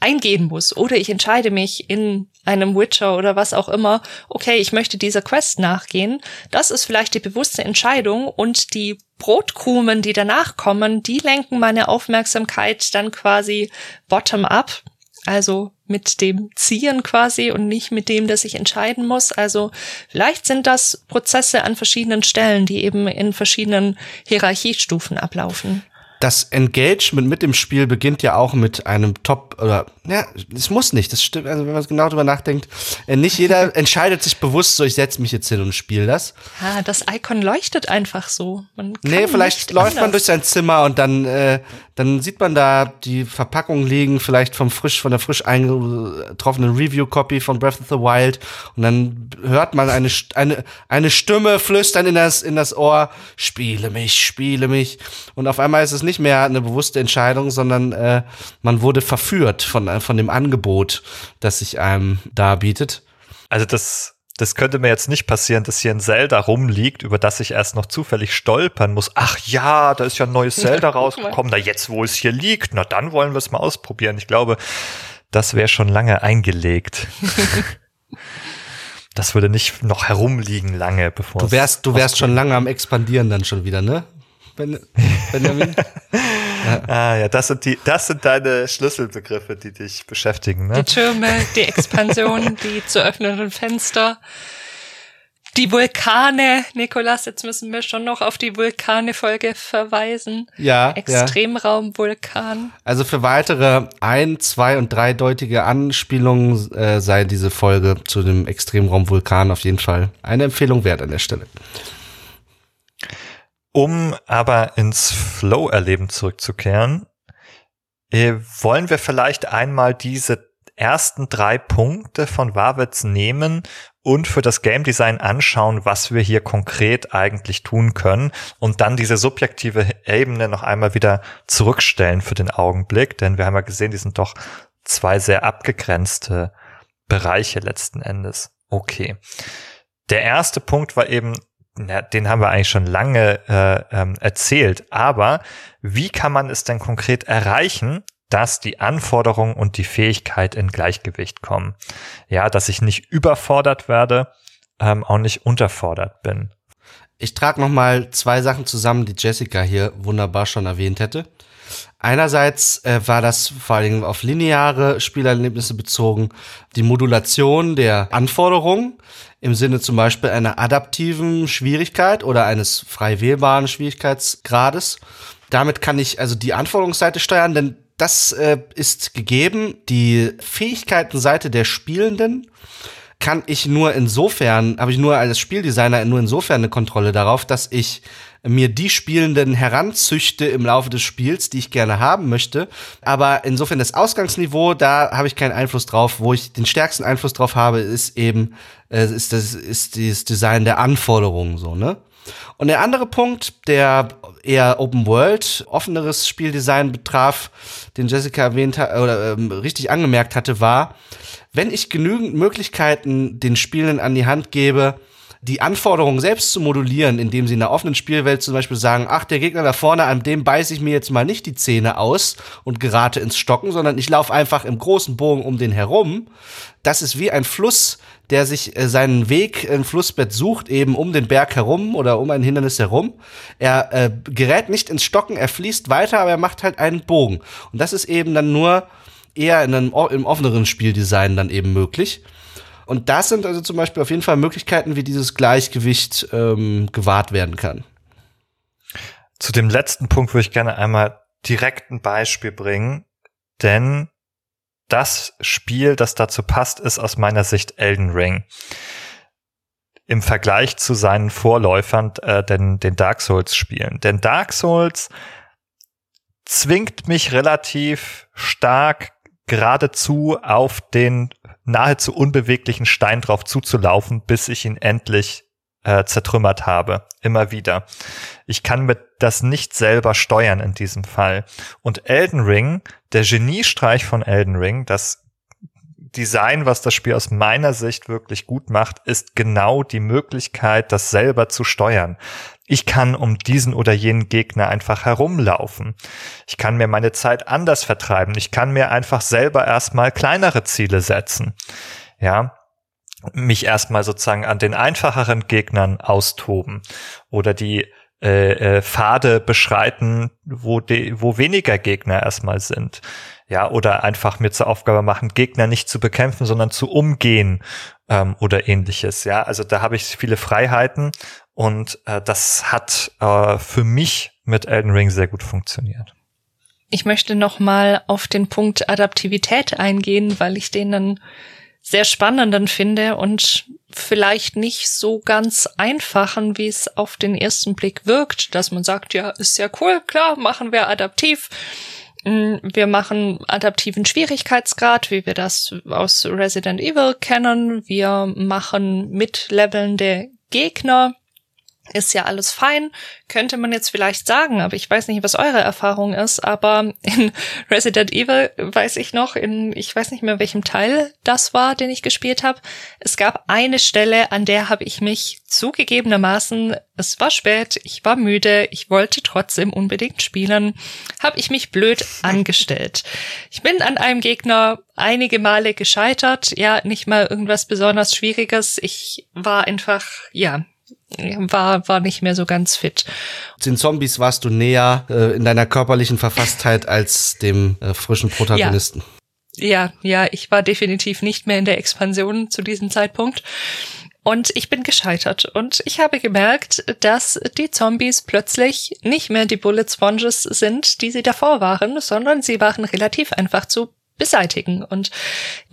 eingehen muss oder ich entscheide mich in einem Witcher oder was auch immer, okay, ich möchte dieser Quest nachgehen, das ist vielleicht die bewusste Entscheidung und die Brotkrumen, die danach kommen, die lenken meine Aufmerksamkeit dann quasi bottom up, also mit dem Ziehen quasi und nicht mit dem, dass ich entscheiden muss. Also vielleicht sind das Prozesse an verschiedenen Stellen, die eben in verschiedenen Hierarchiestufen ablaufen das Engagement mit dem Spiel beginnt ja auch mit einem Top oder ja, es muss nicht, das stimmt, also wenn man genau drüber nachdenkt, äh, nicht jeder entscheidet sich bewusst so, ich setze mich jetzt hin und spiele das. Ah, das Icon leuchtet einfach so. Man nee, vielleicht läuft anders. man durch sein Zimmer und dann äh, dann sieht man da die Verpackung liegen, vielleicht vom frisch von der frisch eingetroffenen Review Copy von Breath of the Wild und dann hört man eine eine eine Stimme flüstern in das in das Ohr, spiele mich, spiele mich und auf einmal ist es nicht mehr eine bewusste Entscheidung, sondern äh, man wurde verführt von, von dem Angebot, das sich einem darbietet. Also das, das könnte mir jetzt nicht passieren, dass hier ein Zelda rumliegt, über das ich erst noch zufällig stolpern muss. Ach ja, da ist ja ein neues Zelda rausgekommen. Na jetzt, wo es hier liegt, na dann wollen wir es mal ausprobieren. Ich glaube, das wäre schon lange eingelegt. das würde nicht noch herumliegen lange, bevor du wärst, du wärst schon lange am expandieren dann schon wieder, ne? Ben, Benjamin? ja. Ah ja, das sind die, das sind deine Schlüsselbegriffe, die dich beschäftigen. Ne? Die Türme, die Expansion, die zu öffnenden Fenster, die Vulkane. Nikolas, jetzt müssen wir schon noch auf die Vulkane-Folge verweisen. Ja. Extremraumvulkan. Ja. Also für weitere ein, zwei und dreideutige Anspielungen äh, sei diese Folge zu dem Extremraumvulkan auf jeden Fall eine Empfehlung wert an der Stelle. Um aber ins Flow-Erleben zurückzukehren, äh, wollen wir vielleicht einmal diese ersten drei Punkte von Wawitz nehmen und für das Game Design anschauen, was wir hier konkret eigentlich tun können und dann diese subjektive Ebene noch einmal wieder zurückstellen für den Augenblick, denn wir haben ja gesehen, die sind doch zwei sehr abgegrenzte Bereiche letzten Endes. Okay. Der erste Punkt war eben na, den haben wir eigentlich schon lange äh, ähm, erzählt. Aber wie kann man es denn konkret erreichen, dass die Anforderung und die Fähigkeit in Gleichgewicht kommen? Ja, dass ich nicht überfordert werde, ähm, auch nicht unterfordert bin. Ich trage noch mal zwei Sachen zusammen, die Jessica hier wunderbar schon erwähnt hätte. Einerseits äh, war das vor allem auf lineare Spielerlebnisse bezogen, die Modulation der Anforderungen im Sinne zum Beispiel einer adaptiven Schwierigkeit oder eines frei wählbaren Schwierigkeitsgrades. Damit kann ich also die Anforderungsseite steuern, denn das äh, ist gegeben. Die Fähigkeitenseite der Spielenden kann ich nur insofern, habe ich nur als Spieldesigner nur insofern eine Kontrolle darauf, dass ich mir die Spielenden heranzüchte im Laufe des Spiels, die ich gerne haben möchte. Aber insofern das Ausgangsniveau, da habe ich keinen Einfluss drauf. Wo ich den stärksten Einfluss drauf habe, ist eben äh, ist das ist dieses Design der Anforderungen so ne. Und der andere Punkt, der eher Open World, offeneres Spieldesign betraf, den Jessica erwähnt hat oder ähm, richtig angemerkt hatte, war, wenn ich genügend Möglichkeiten den Spielenden an die Hand gebe, die Anforderungen selbst zu modulieren, indem sie in der offenen Spielwelt zum Beispiel sagen, ach, der Gegner da vorne, an dem beiße ich mir jetzt mal nicht die Zähne aus und gerate ins Stocken, sondern ich laufe einfach im großen Bogen um den herum. Das ist wie ein Fluss, der sich äh, seinen Weg im Flussbett sucht, eben um den Berg herum oder um ein Hindernis herum. Er äh, gerät nicht ins Stocken, er fließt weiter, aber er macht halt einen Bogen. Und das ist eben dann nur eher in einem, im offeneren Spieldesign dann eben möglich. Und das sind also zum Beispiel auf jeden Fall Möglichkeiten, wie dieses Gleichgewicht ähm, gewahrt werden kann. Zu dem letzten Punkt würde ich gerne einmal direkt ein Beispiel bringen, denn das Spiel, das dazu passt, ist aus meiner Sicht Elden Ring. im Vergleich zu seinen Vorläufern, äh, den, den Dark Souls Spielen. Denn Dark Souls zwingt mich relativ stark geradezu auf den nahezu unbeweglichen Stein drauf zuzulaufen, bis ich ihn endlich äh, zertrümmert habe. Immer wieder. Ich kann mit das nicht selber steuern in diesem Fall. Und Elden Ring, der Geniestreich von Elden Ring, das Design, was das Spiel aus meiner Sicht wirklich gut macht, ist genau die Möglichkeit, das selber zu steuern. Ich kann um diesen oder jenen Gegner einfach herumlaufen. Ich kann mir meine Zeit anders vertreiben. Ich kann mir einfach selber erstmal kleinere Ziele setzen. Ja, mich erstmal sozusagen an den einfacheren Gegnern austoben oder die äh, äh, Pfade beschreiten, wo, de, wo weniger Gegner erstmal sind. Ja, oder einfach mir zur Aufgabe machen, Gegner nicht zu bekämpfen, sondern zu umgehen ähm, oder ähnliches. Ja, also da habe ich viele Freiheiten und äh, das hat äh, für mich mit Elden Ring sehr gut funktioniert. Ich möchte noch mal auf den Punkt Adaptivität eingehen, weil ich den dann sehr spannenden finde und vielleicht nicht so ganz einfachen, wie es auf den ersten Blick wirkt, dass man sagt, ja, ist ja cool, klar, machen wir adaptiv. Mm, wir machen adaptiven Schwierigkeitsgrad, wie wir das aus Resident Evil kennen. Wir machen mitlevelnde Gegner ist ja alles fein, könnte man jetzt vielleicht sagen, aber ich weiß nicht, was eure Erfahrung ist, aber in Resident Evil weiß ich noch, in ich weiß nicht mehr welchem Teil das war, den ich gespielt habe. Es gab eine Stelle, an der habe ich mich zugegebenermaßen, es war spät, ich war müde, ich wollte trotzdem unbedingt spielen, habe ich mich blöd angestellt. Ich bin an einem Gegner einige Male gescheitert, ja, nicht mal irgendwas besonders Schwieriges. Ich war einfach, ja, war, war nicht mehr so ganz fit. Den Zombies warst du näher äh, in deiner körperlichen Verfasstheit als dem äh, frischen Protagonisten. Ja. ja, ja, ich war definitiv nicht mehr in der Expansion zu diesem Zeitpunkt. Und ich bin gescheitert. Und ich habe gemerkt, dass die Zombies plötzlich nicht mehr die Bullet Sponges sind, die sie davor waren, sondern sie waren relativ einfach zu beseitigen. Und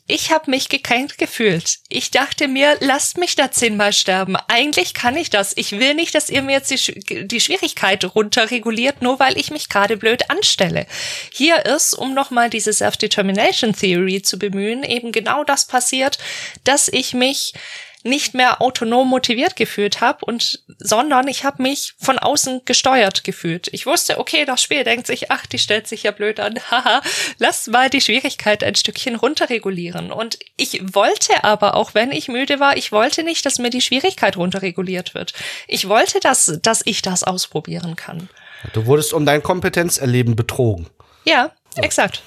ich habe mich gekränkt gefühlt. Ich dachte mir, lasst mich da zehnmal sterben. Eigentlich kann ich das. Ich will nicht, dass ihr mir jetzt die, die Schwierigkeit runterreguliert, nur weil ich mich gerade blöd anstelle. Hier ist, um nochmal diese Self-Determination Theory zu bemühen, eben genau das passiert, dass ich mich nicht mehr autonom motiviert gefühlt habe und sondern ich habe mich von außen gesteuert gefühlt. Ich wusste, okay, das Spiel denkt sich, ach, die stellt sich ja blöd an. Haha, lass mal die Schwierigkeit ein Stückchen runterregulieren. Und ich wollte aber, auch wenn ich müde war, ich wollte nicht, dass mir die Schwierigkeit runterreguliert wird. Ich wollte, dass, dass ich das ausprobieren kann. Du wurdest um dein Kompetenzerleben betrogen. Ja, ja. exakt.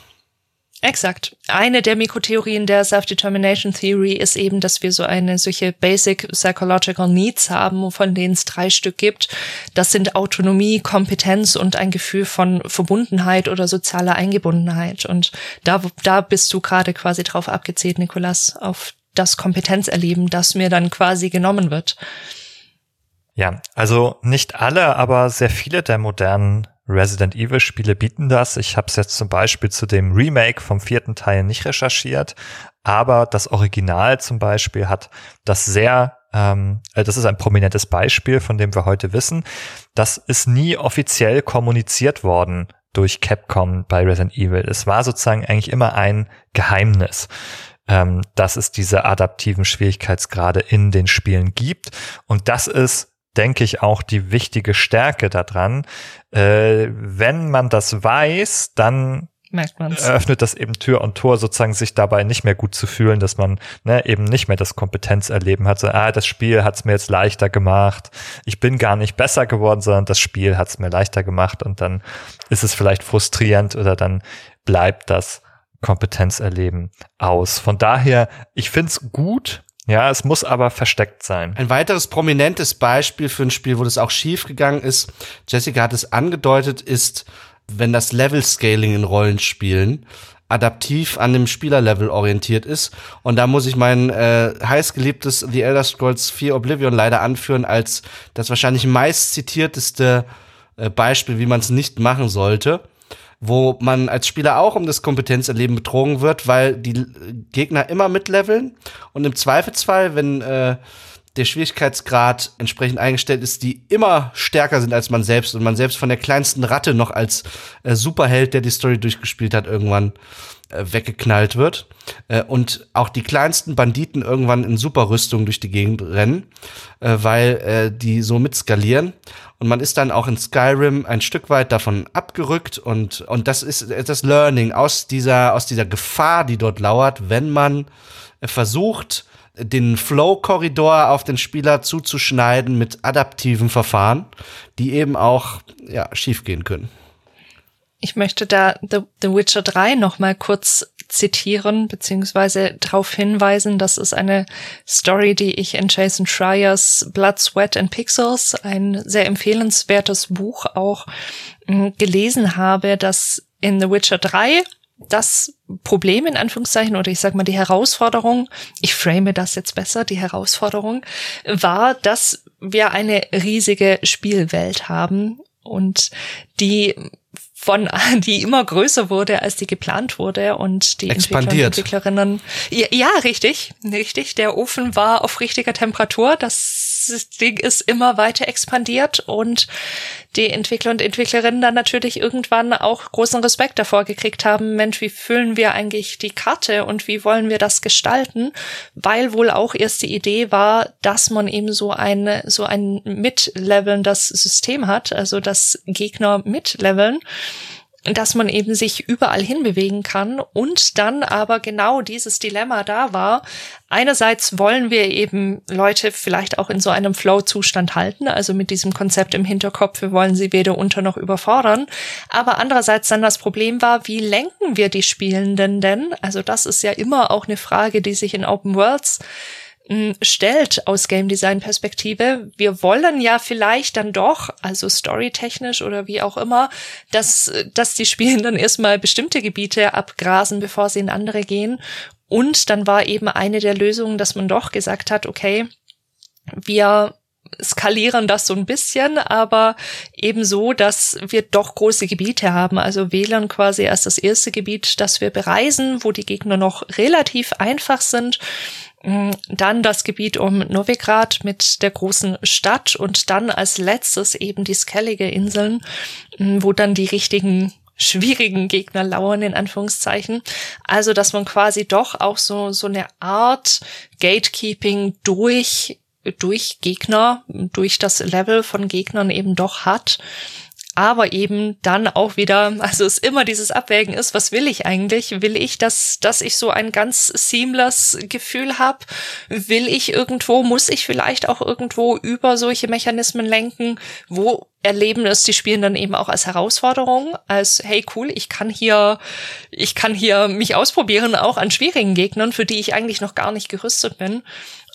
Exakt. Eine der Mikrotheorien der Self-Determination Theory ist eben, dass wir so eine solche Basic Psychological Needs haben, von denen es drei Stück gibt. Das sind Autonomie, Kompetenz und ein Gefühl von Verbundenheit oder sozialer Eingebundenheit. Und da, da bist du gerade quasi drauf abgezählt, Nikolas, auf das Kompetenzerleben, das mir dann quasi genommen wird. Ja, also nicht alle, aber sehr viele der modernen Resident Evil Spiele bieten das. Ich habe es jetzt zum Beispiel zu dem Remake vom vierten Teil nicht recherchiert, aber das Original zum Beispiel hat das sehr, ähm, äh, das ist ein prominentes Beispiel, von dem wir heute wissen. Das ist nie offiziell kommuniziert worden durch Capcom bei Resident Evil. Es war sozusagen eigentlich immer ein Geheimnis ähm, dass es diese adaptiven Schwierigkeitsgrade in den Spielen gibt. Und das ist denke ich, auch die wichtige Stärke daran. Äh, wenn man das weiß, dann merkt man's. öffnet das eben Tür und Tor, sozusagen sich dabei nicht mehr gut zu fühlen, dass man ne, eben nicht mehr das Kompetenzerleben hat. So, ah, das Spiel hat's mir jetzt leichter gemacht. Ich bin gar nicht besser geworden, sondern das Spiel hat's mir leichter gemacht und dann ist es vielleicht frustrierend oder dann bleibt das Kompetenzerleben aus. Von daher, ich find's gut, ja, es muss aber versteckt sein. Ein weiteres prominentes Beispiel für ein Spiel, wo das auch schief gegangen ist, Jessica hat es angedeutet, ist, wenn das Level-Scaling in Rollenspielen adaptiv an dem Spielerlevel orientiert ist. Und da muss ich mein äh, heißgeliebtes The Elder Scrolls 4 Oblivion leider anführen als das wahrscheinlich meist zitierteste äh, Beispiel, wie man es nicht machen sollte wo man als Spieler auch um das Kompetenzerleben betrogen wird, weil die Gegner immer mitleveln und im Zweifelsfall, wenn äh, der Schwierigkeitsgrad entsprechend eingestellt ist, die immer stärker sind als man selbst und man selbst von der kleinsten Ratte noch als äh, Superheld, der die Story durchgespielt hat, irgendwann äh, weggeknallt wird. Äh, und auch die kleinsten Banditen irgendwann in Superrüstung durch die Gegend rennen, äh, weil äh, die so mitskalieren. Und man ist dann auch in Skyrim ein Stück weit davon abgerückt und, und das ist das Learning aus dieser, aus dieser Gefahr, die dort lauert, wenn man versucht, den Flow-Korridor auf den Spieler zuzuschneiden mit adaptiven Verfahren, die eben auch ja, schiefgehen können. Ich möchte da The, The Witcher 3 noch mal kurz zitieren, beziehungsweise darauf hinweisen, das ist eine Story, die ich in Jason Schreiers Blood, Sweat and Pixels, ein sehr empfehlenswertes Buch auch hm, gelesen habe, dass in The Witcher 3 das Problem in Anführungszeichen oder ich sag mal die Herausforderung, ich frame das jetzt besser, die Herausforderung war, dass wir eine riesige Spielwelt haben und die von, die immer größer wurde, als die geplant wurde und die Expandiert. Entwickler und Entwicklerinnen. Ja, ja, richtig, richtig. Der Ofen war auf richtiger Temperatur. Das Ding ist immer weiter expandiert und die Entwickler und Entwicklerinnen dann natürlich irgendwann auch großen Respekt davor gekriegt haben, Mensch, wie füllen wir eigentlich die Karte und wie wollen wir das gestalten? Weil wohl auch erst die Idee war, dass man eben so ein, so ein mitlevelndes System hat, also dass Gegner mitleveln dass man eben sich überall hinbewegen kann und dann aber genau dieses Dilemma da war. Einerseits wollen wir eben Leute vielleicht auch in so einem Flow-Zustand halten, also mit diesem Konzept im Hinterkopf, wir wollen sie weder unter noch überfordern. Aber andererseits dann das Problem war, wie lenken wir die Spielenden denn? Also das ist ja immer auch eine Frage, die sich in Open Worlds stellt aus Game Design Perspektive. Wir wollen ja vielleicht dann doch, also storytechnisch oder wie auch immer, dass, dass die Spielenden erstmal bestimmte Gebiete abgrasen, bevor sie in andere gehen. Und dann war eben eine der Lösungen, dass man doch gesagt hat, okay, wir skalieren das so ein bisschen, aber eben so, dass wir doch große Gebiete haben. Also wählen quasi als das erste Gebiet, das wir bereisen, wo die Gegner noch relativ einfach sind Mm, dann das Gebiet um Novigrad mit der großen Stadt und dann als letztes eben die Skellige Inseln, mm, wo dann die richtigen schwierigen Gegner lauern, in Anführungszeichen. Also, dass man quasi doch auch so, so eine Art Gatekeeping durch, durch Gegner, durch das Level von Gegnern eben doch hat aber eben dann auch wieder, also es immer dieses Abwägen ist, was will ich eigentlich? Will ich, dass, dass ich so ein ganz seamless Gefühl habe? Will ich irgendwo, muss ich vielleicht auch irgendwo über solche Mechanismen lenken? Wo erleben es die Spielen dann eben auch als Herausforderung, als hey cool, ich kann hier, ich kann hier mich ausprobieren, auch an schwierigen Gegnern, für die ich eigentlich noch gar nicht gerüstet bin.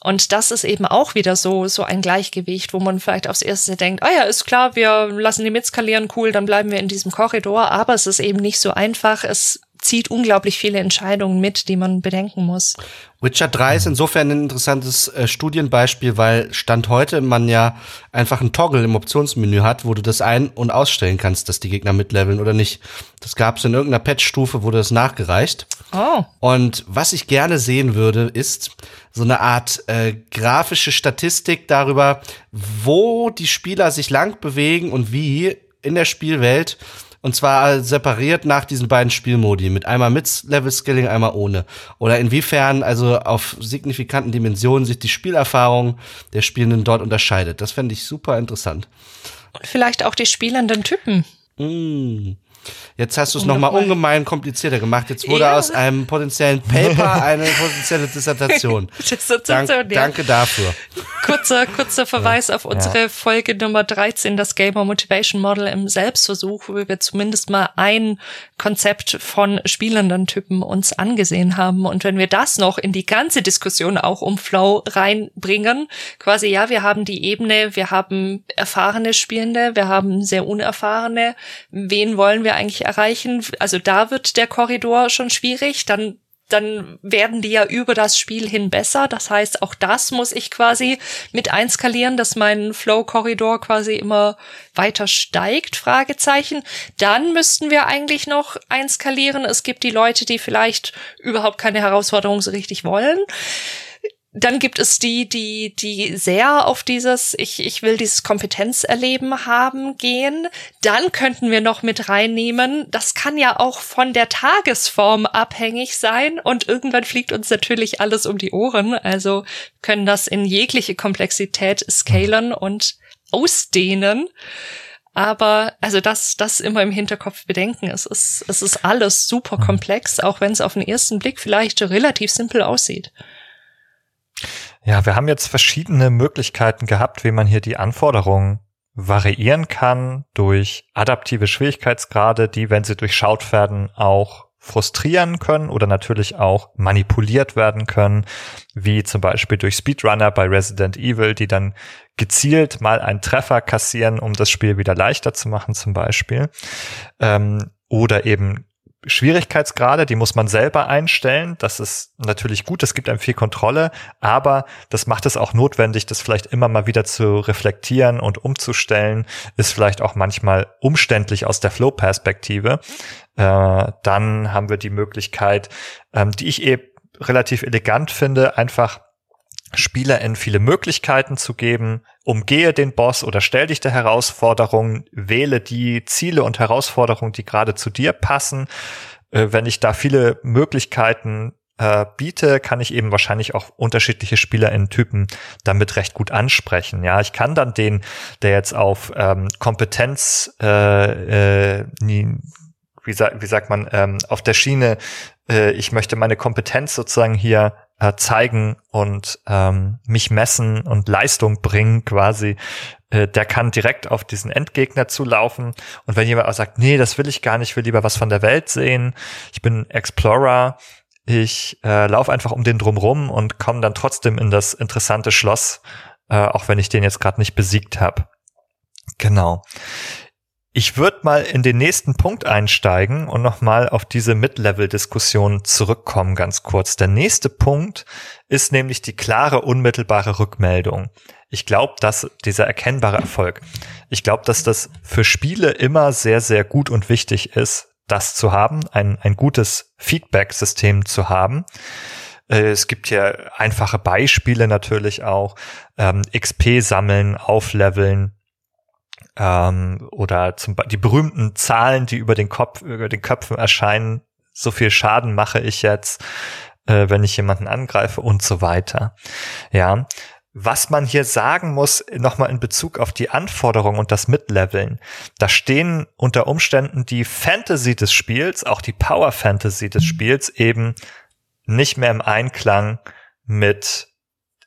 Und das ist eben auch wieder so, so ein Gleichgewicht, wo man vielleicht aufs erste denkt, ah ja, ist klar, wir lassen die mitskalieren, cool, dann bleiben wir in diesem Korridor. Aber es ist eben nicht so einfach. Es zieht unglaublich viele Entscheidungen mit, die man bedenken muss. Witcher 3 ist insofern ein interessantes äh, Studienbeispiel, weil Stand heute man ja einfach einen Toggle im Optionsmenü hat, wo du das ein- und ausstellen kannst, dass die Gegner mitleveln oder nicht. Das gab es in irgendeiner Patch-Stufe, wurde das nachgereicht. Oh. Und was ich gerne sehen würde, ist so eine Art äh, grafische Statistik darüber, wo die Spieler sich lang bewegen und wie in der Spielwelt und zwar separiert nach diesen beiden Spielmodi, mit einmal mit Level Skilling, einmal ohne. Oder inwiefern also auf signifikanten Dimensionen sich die Spielerfahrung der Spielenden dort unterscheidet. Das fände ich super interessant. Und vielleicht auch die spielenden Typen. Mm. Jetzt hast du es nochmal ungemein komplizierter gemacht. Jetzt wurde ja. aus einem potenziellen Paper eine potenzielle Dissertation. Dissertation Dank, ja. Danke dafür. Kurzer, kurzer Verweis ja. auf unsere Folge Nummer 13, das Gamer Motivation Model im Selbstversuch, wo wir zumindest mal ein Konzept von spielenden Typen uns angesehen haben. Und wenn wir das noch in die ganze Diskussion auch um Flow reinbringen, quasi ja, wir haben die Ebene, wir haben erfahrene Spielende, wir haben sehr unerfahrene. Wen wollen wir eigentlich erreichen. Also da wird der Korridor schon schwierig. Dann dann werden die ja über das Spiel hin besser. Das heißt, auch das muss ich quasi mit einskalieren, dass mein Flow-Korridor quasi immer weiter steigt, Fragezeichen. Dann müssten wir eigentlich noch einskalieren. Es gibt die Leute, die vielleicht überhaupt keine Herausforderung so richtig wollen dann gibt es die, die, die sehr auf dieses, ich, ich will dieses Kompetenzerleben haben gehen. Dann könnten wir noch mit reinnehmen, das kann ja auch von der Tagesform abhängig sein und irgendwann fliegt uns natürlich alles um die Ohren. Also können das in jegliche Komplexität scalen und ausdehnen. Aber also das, das immer im Hinterkopf bedenken. Es ist, es ist alles super komplex, auch wenn es auf den ersten Blick vielleicht relativ simpel aussieht. Ja, wir haben jetzt verschiedene Möglichkeiten gehabt, wie man hier die Anforderungen variieren kann durch adaptive Schwierigkeitsgrade, die, wenn sie durchschaut werden, auch frustrieren können oder natürlich auch manipuliert werden können, wie zum Beispiel durch Speedrunner bei Resident Evil, die dann gezielt mal einen Treffer kassieren, um das Spiel wieder leichter zu machen zum Beispiel. Ähm, oder eben Schwierigkeitsgrade, die muss man selber einstellen. Das ist natürlich gut, es gibt einem viel Kontrolle, aber das macht es auch notwendig, das vielleicht immer mal wieder zu reflektieren und umzustellen, ist vielleicht auch manchmal umständlich aus der Flow-Perspektive. Äh, dann haben wir die Möglichkeit, ähm, die ich eben relativ elegant finde, einfach SpielerInnen viele Möglichkeiten zu geben, umgehe den Boss oder stell dich der Herausforderung, wähle die Ziele und Herausforderungen, die gerade zu dir passen. Äh, wenn ich da viele Möglichkeiten äh, biete, kann ich eben wahrscheinlich auch unterschiedliche SpielerInnen-Typen damit recht gut ansprechen. Ja, ich kann dann den, der jetzt auf ähm, Kompetenz, äh, äh, wie, sa wie sagt man, ähm, auf der Schiene, äh, ich möchte meine Kompetenz sozusagen hier äh, zeigen und ähm, mich messen und Leistung bringen quasi, äh, der kann direkt auf diesen Endgegner zulaufen. Und wenn jemand auch sagt, nee, das will ich gar nicht, ich will lieber was von der Welt sehen, ich bin Explorer, ich äh, laufe einfach um den drumrum und komme dann trotzdem in das interessante Schloss, äh, auch wenn ich den jetzt gerade nicht besiegt habe. Genau. Ich würde mal in den nächsten Punkt einsteigen und nochmal auf diese Mid-Level-Diskussion zurückkommen, ganz kurz. Der nächste Punkt ist nämlich die klare, unmittelbare Rückmeldung. Ich glaube, dass dieser erkennbare Erfolg, ich glaube, dass das für Spiele immer sehr, sehr gut und wichtig ist, das zu haben, ein, ein gutes Feedback-System zu haben. Äh, es gibt hier einfache Beispiele natürlich auch. Ähm, XP sammeln, aufleveln, ähm, oder zum die berühmten Zahlen, die über den Kopf, über den Köpfen erscheinen, so viel Schaden mache ich jetzt, äh, wenn ich jemanden angreife und so weiter. Ja. Was man hier sagen muss, nochmal in Bezug auf die Anforderungen und das Mitleveln, da stehen unter Umständen die Fantasy des Spiels, auch die Power Fantasy des Spiels eben nicht mehr im Einklang mit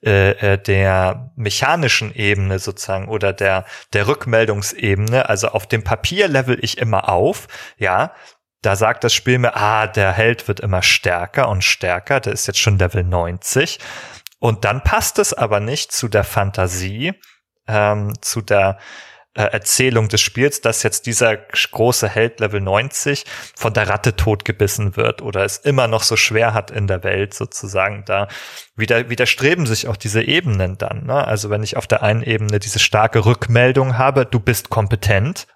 äh, äh, der mechanischen Ebene sozusagen oder der der Rückmeldungsebene, also auf dem Papier level ich immer auf, ja, da sagt das Spiel mir, ah, der Held wird immer stärker und stärker, der ist jetzt schon Level 90 und dann passt es aber nicht zu der Fantasie, ähm, zu der Erzählung des Spiels, dass jetzt dieser große Held Level 90 von der Ratte totgebissen wird oder es immer noch so schwer hat in der Welt sozusagen. Da wieder, widerstreben sich auch diese Ebenen dann. Ne? Also wenn ich auf der einen Ebene diese starke Rückmeldung habe, du bist kompetent,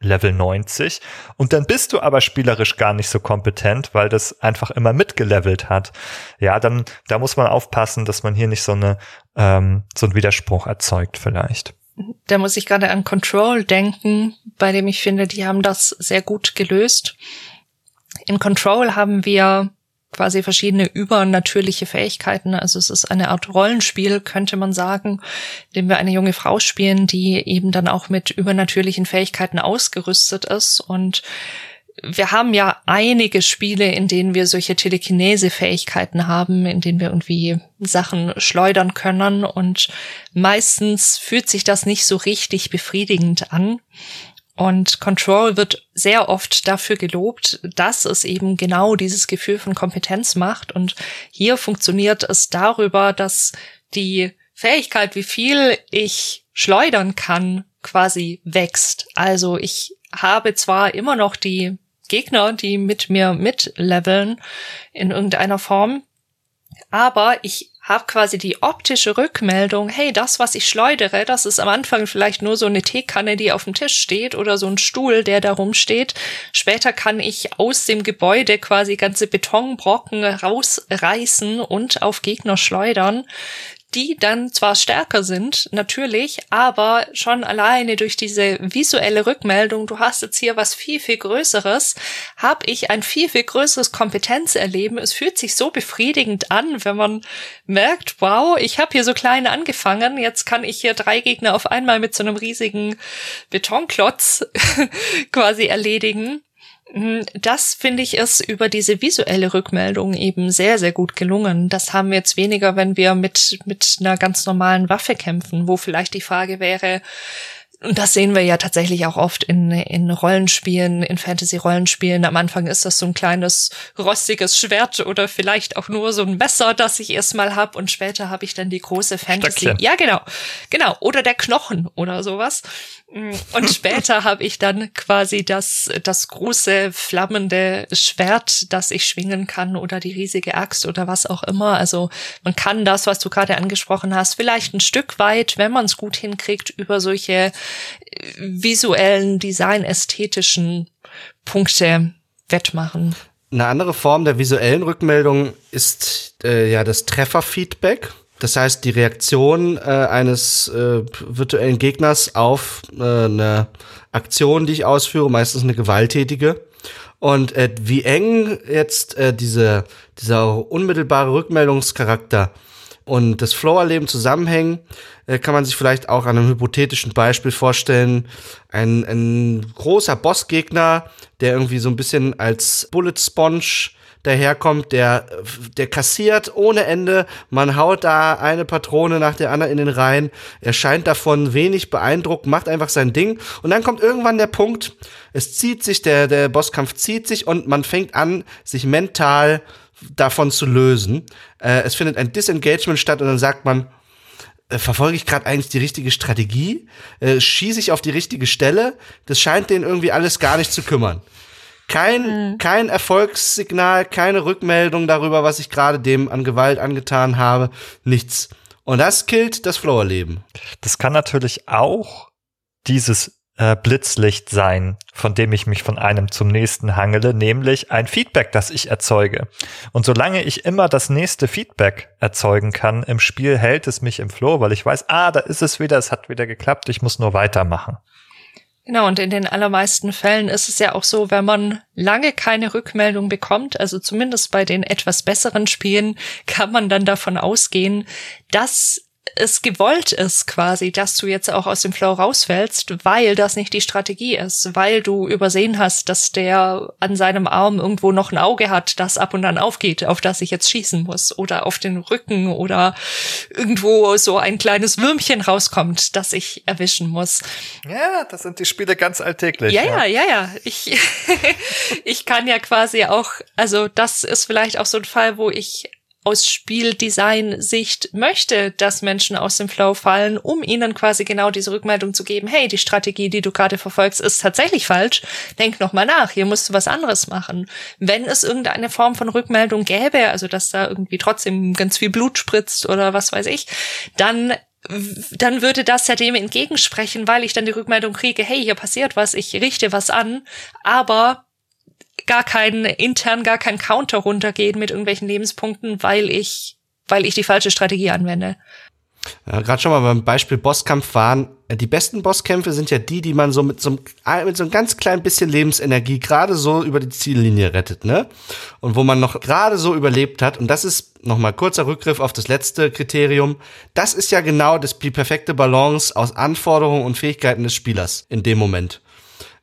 Level 90 und dann bist du aber spielerisch gar nicht so kompetent, weil das einfach immer mitgelevelt hat. Ja, dann da muss man aufpassen, dass man hier nicht so eine ähm, so einen Widerspruch erzeugt vielleicht da muss ich gerade an Control denken, bei dem ich finde, die haben das sehr gut gelöst. In Control haben wir quasi verschiedene übernatürliche Fähigkeiten. Also es ist eine Art Rollenspiel, könnte man sagen, in dem wir eine junge Frau spielen, die eben dann auch mit übernatürlichen Fähigkeiten ausgerüstet ist und wir haben ja einige Spiele, in denen wir solche Telekinese-Fähigkeiten haben, in denen wir irgendwie Sachen schleudern können und meistens fühlt sich das nicht so richtig befriedigend an. Und Control wird sehr oft dafür gelobt, dass es eben genau dieses Gefühl von Kompetenz macht. Und hier funktioniert es darüber, dass die Fähigkeit, wie viel ich schleudern kann, quasi wächst. Also ich habe zwar immer noch die Gegner, die mit mir mitleveln in irgendeiner Form. Aber ich habe quasi die optische Rückmeldung, hey, das, was ich schleudere, das ist am Anfang vielleicht nur so eine Teekanne, die auf dem Tisch steht oder so ein Stuhl, der da rumsteht. Später kann ich aus dem Gebäude quasi ganze Betonbrocken rausreißen und auf Gegner schleudern die dann zwar stärker sind, natürlich, aber schon alleine durch diese visuelle Rückmeldung, du hast jetzt hier was viel, viel Größeres, habe ich ein viel, viel größeres Kompetenzerleben. Es fühlt sich so befriedigend an, wenn man merkt, wow, ich habe hier so klein angefangen, jetzt kann ich hier drei Gegner auf einmal mit so einem riesigen Betonklotz quasi erledigen. Mhm, das finde ich ist über diese visuelle Rückmeldung eben sehr, sehr gut gelungen. Das haben wir jetzt weniger, wenn wir mit, mit einer ganz normalen Waffe kämpfen, wo vielleicht die Frage wäre, und das sehen wir ja tatsächlich auch oft in, in Rollenspielen, in Fantasy-Rollenspielen. Am Anfang ist das so ein kleines rostiges Schwert oder vielleicht auch nur so ein Messer, das ich erstmal hab und später habe ich dann die große Fantasy. Stöckchen. Ja, genau. Genau. Oder der Knochen oder sowas. Und später habe ich dann quasi das, das große flammende Schwert, das ich schwingen kann oder die riesige Axt oder was auch immer. Also man kann das, was du gerade angesprochen hast, vielleicht ein Stück weit, wenn man es gut hinkriegt, über solche äh, visuellen, designästhetischen Punkte wettmachen. Eine andere Form der visuellen Rückmeldung ist äh, ja das Trefferfeedback. Das heißt, die Reaktion äh, eines äh, virtuellen Gegners auf äh, eine Aktion, die ich ausführe, meistens eine gewalttätige. Und äh, wie eng jetzt äh, diese, dieser unmittelbare Rückmeldungscharakter und das Flow-Erleben zusammenhängen, äh, kann man sich vielleicht auch an einem hypothetischen Beispiel vorstellen. Ein, ein großer Bossgegner, der irgendwie so ein bisschen als Bullet Sponge daherkommt, der, der kassiert ohne Ende. Man haut da eine Patrone nach der anderen in den Reihen. Er scheint davon wenig beeindruckt, macht einfach sein Ding. Und dann kommt irgendwann der Punkt, es zieht sich, der, der Bosskampf zieht sich und man fängt an, sich mental davon zu lösen. Äh, es findet ein Disengagement statt und dann sagt man, äh, verfolge ich gerade eigentlich die richtige Strategie? Äh, schieße ich auf die richtige Stelle? Das scheint den irgendwie alles gar nicht zu kümmern. Kein, mhm. kein Erfolgssignal, keine Rückmeldung darüber, was ich gerade dem an Gewalt angetan habe. Nichts. Und das killt das Flower-Leben. Das kann natürlich auch dieses äh, Blitzlicht sein, von dem ich mich von einem zum nächsten hangele, nämlich ein Feedback, das ich erzeuge. Und solange ich immer das nächste Feedback erzeugen kann im Spiel, hält es mich im Flow, weil ich weiß, ah, da ist es wieder, es hat wieder geklappt, ich muss nur weitermachen. Genau, und in den allermeisten Fällen ist es ja auch so, wenn man lange keine Rückmeldung bekommt, also zumindest bei den etwas besseren Spielen, kann man dann davon ausgehen, dass es gewollt ist quasi, dass du jetzt auch aus dem Flow rausfällst, weil das nicht die Strategie ist, weil du übersehen hast, dass der an seinem Arm irgendwo noch ein Auge hat, das ab und an aufgeht, auf das ich jetzt schießen muss oder auf den Rücken oder irgendwo so ein kleines Würmchen rauskommt, das ich erwischen muss. Ja, das sind die Spiele ganz alltäglich. Ja, ja, ja, ja. Ich, ich kann ja quasi auch, also das ist vielleicht auch so ein Fall, wo ich aus Spieldesign-Sicht möchte, dass Menschen aus dem Flow fallen, um ihnen quasi genau diese Rückmeldung zu geben, hey, die Strategie, die du gerade verfolgst, ist tatsächlich falsch. Denk noch mal nach, hier musst du was anderes machen. Wenn es irgendeine Form von Rückmeldung gäbe, also dass da irgendwie trotzdem ganz viel Blut spritzt oder was weiß ich, dann dann würde das ja dem entgegensprechen, weil ich dann die Rückmeldung kriege, hey, hier passiert was, ich richte was an, aber gar kein intern gar kein Counter runtergehen mit irgendwelchen Lebenspunkten, weil ich weil ich die falsche Strategie anwende. Ja, Gerade schon mal beim Beispiel Bosskampf waren, äh, die besten Bosskämpfe sind ja die, die man so mit so, einem, äh, mit so einem ganz klein bisschen Lebensenergie gerade so über die Ziellinie rettet, ne? Und wo man noch gerade so überlebt hat. Und das ist nochmal kurzer Rückgriff auf das letzte Kriterium. Das ist ja genau das, die perfekte Balance aus Anforderungen und Fähigkeiten des Spielers in dem Moment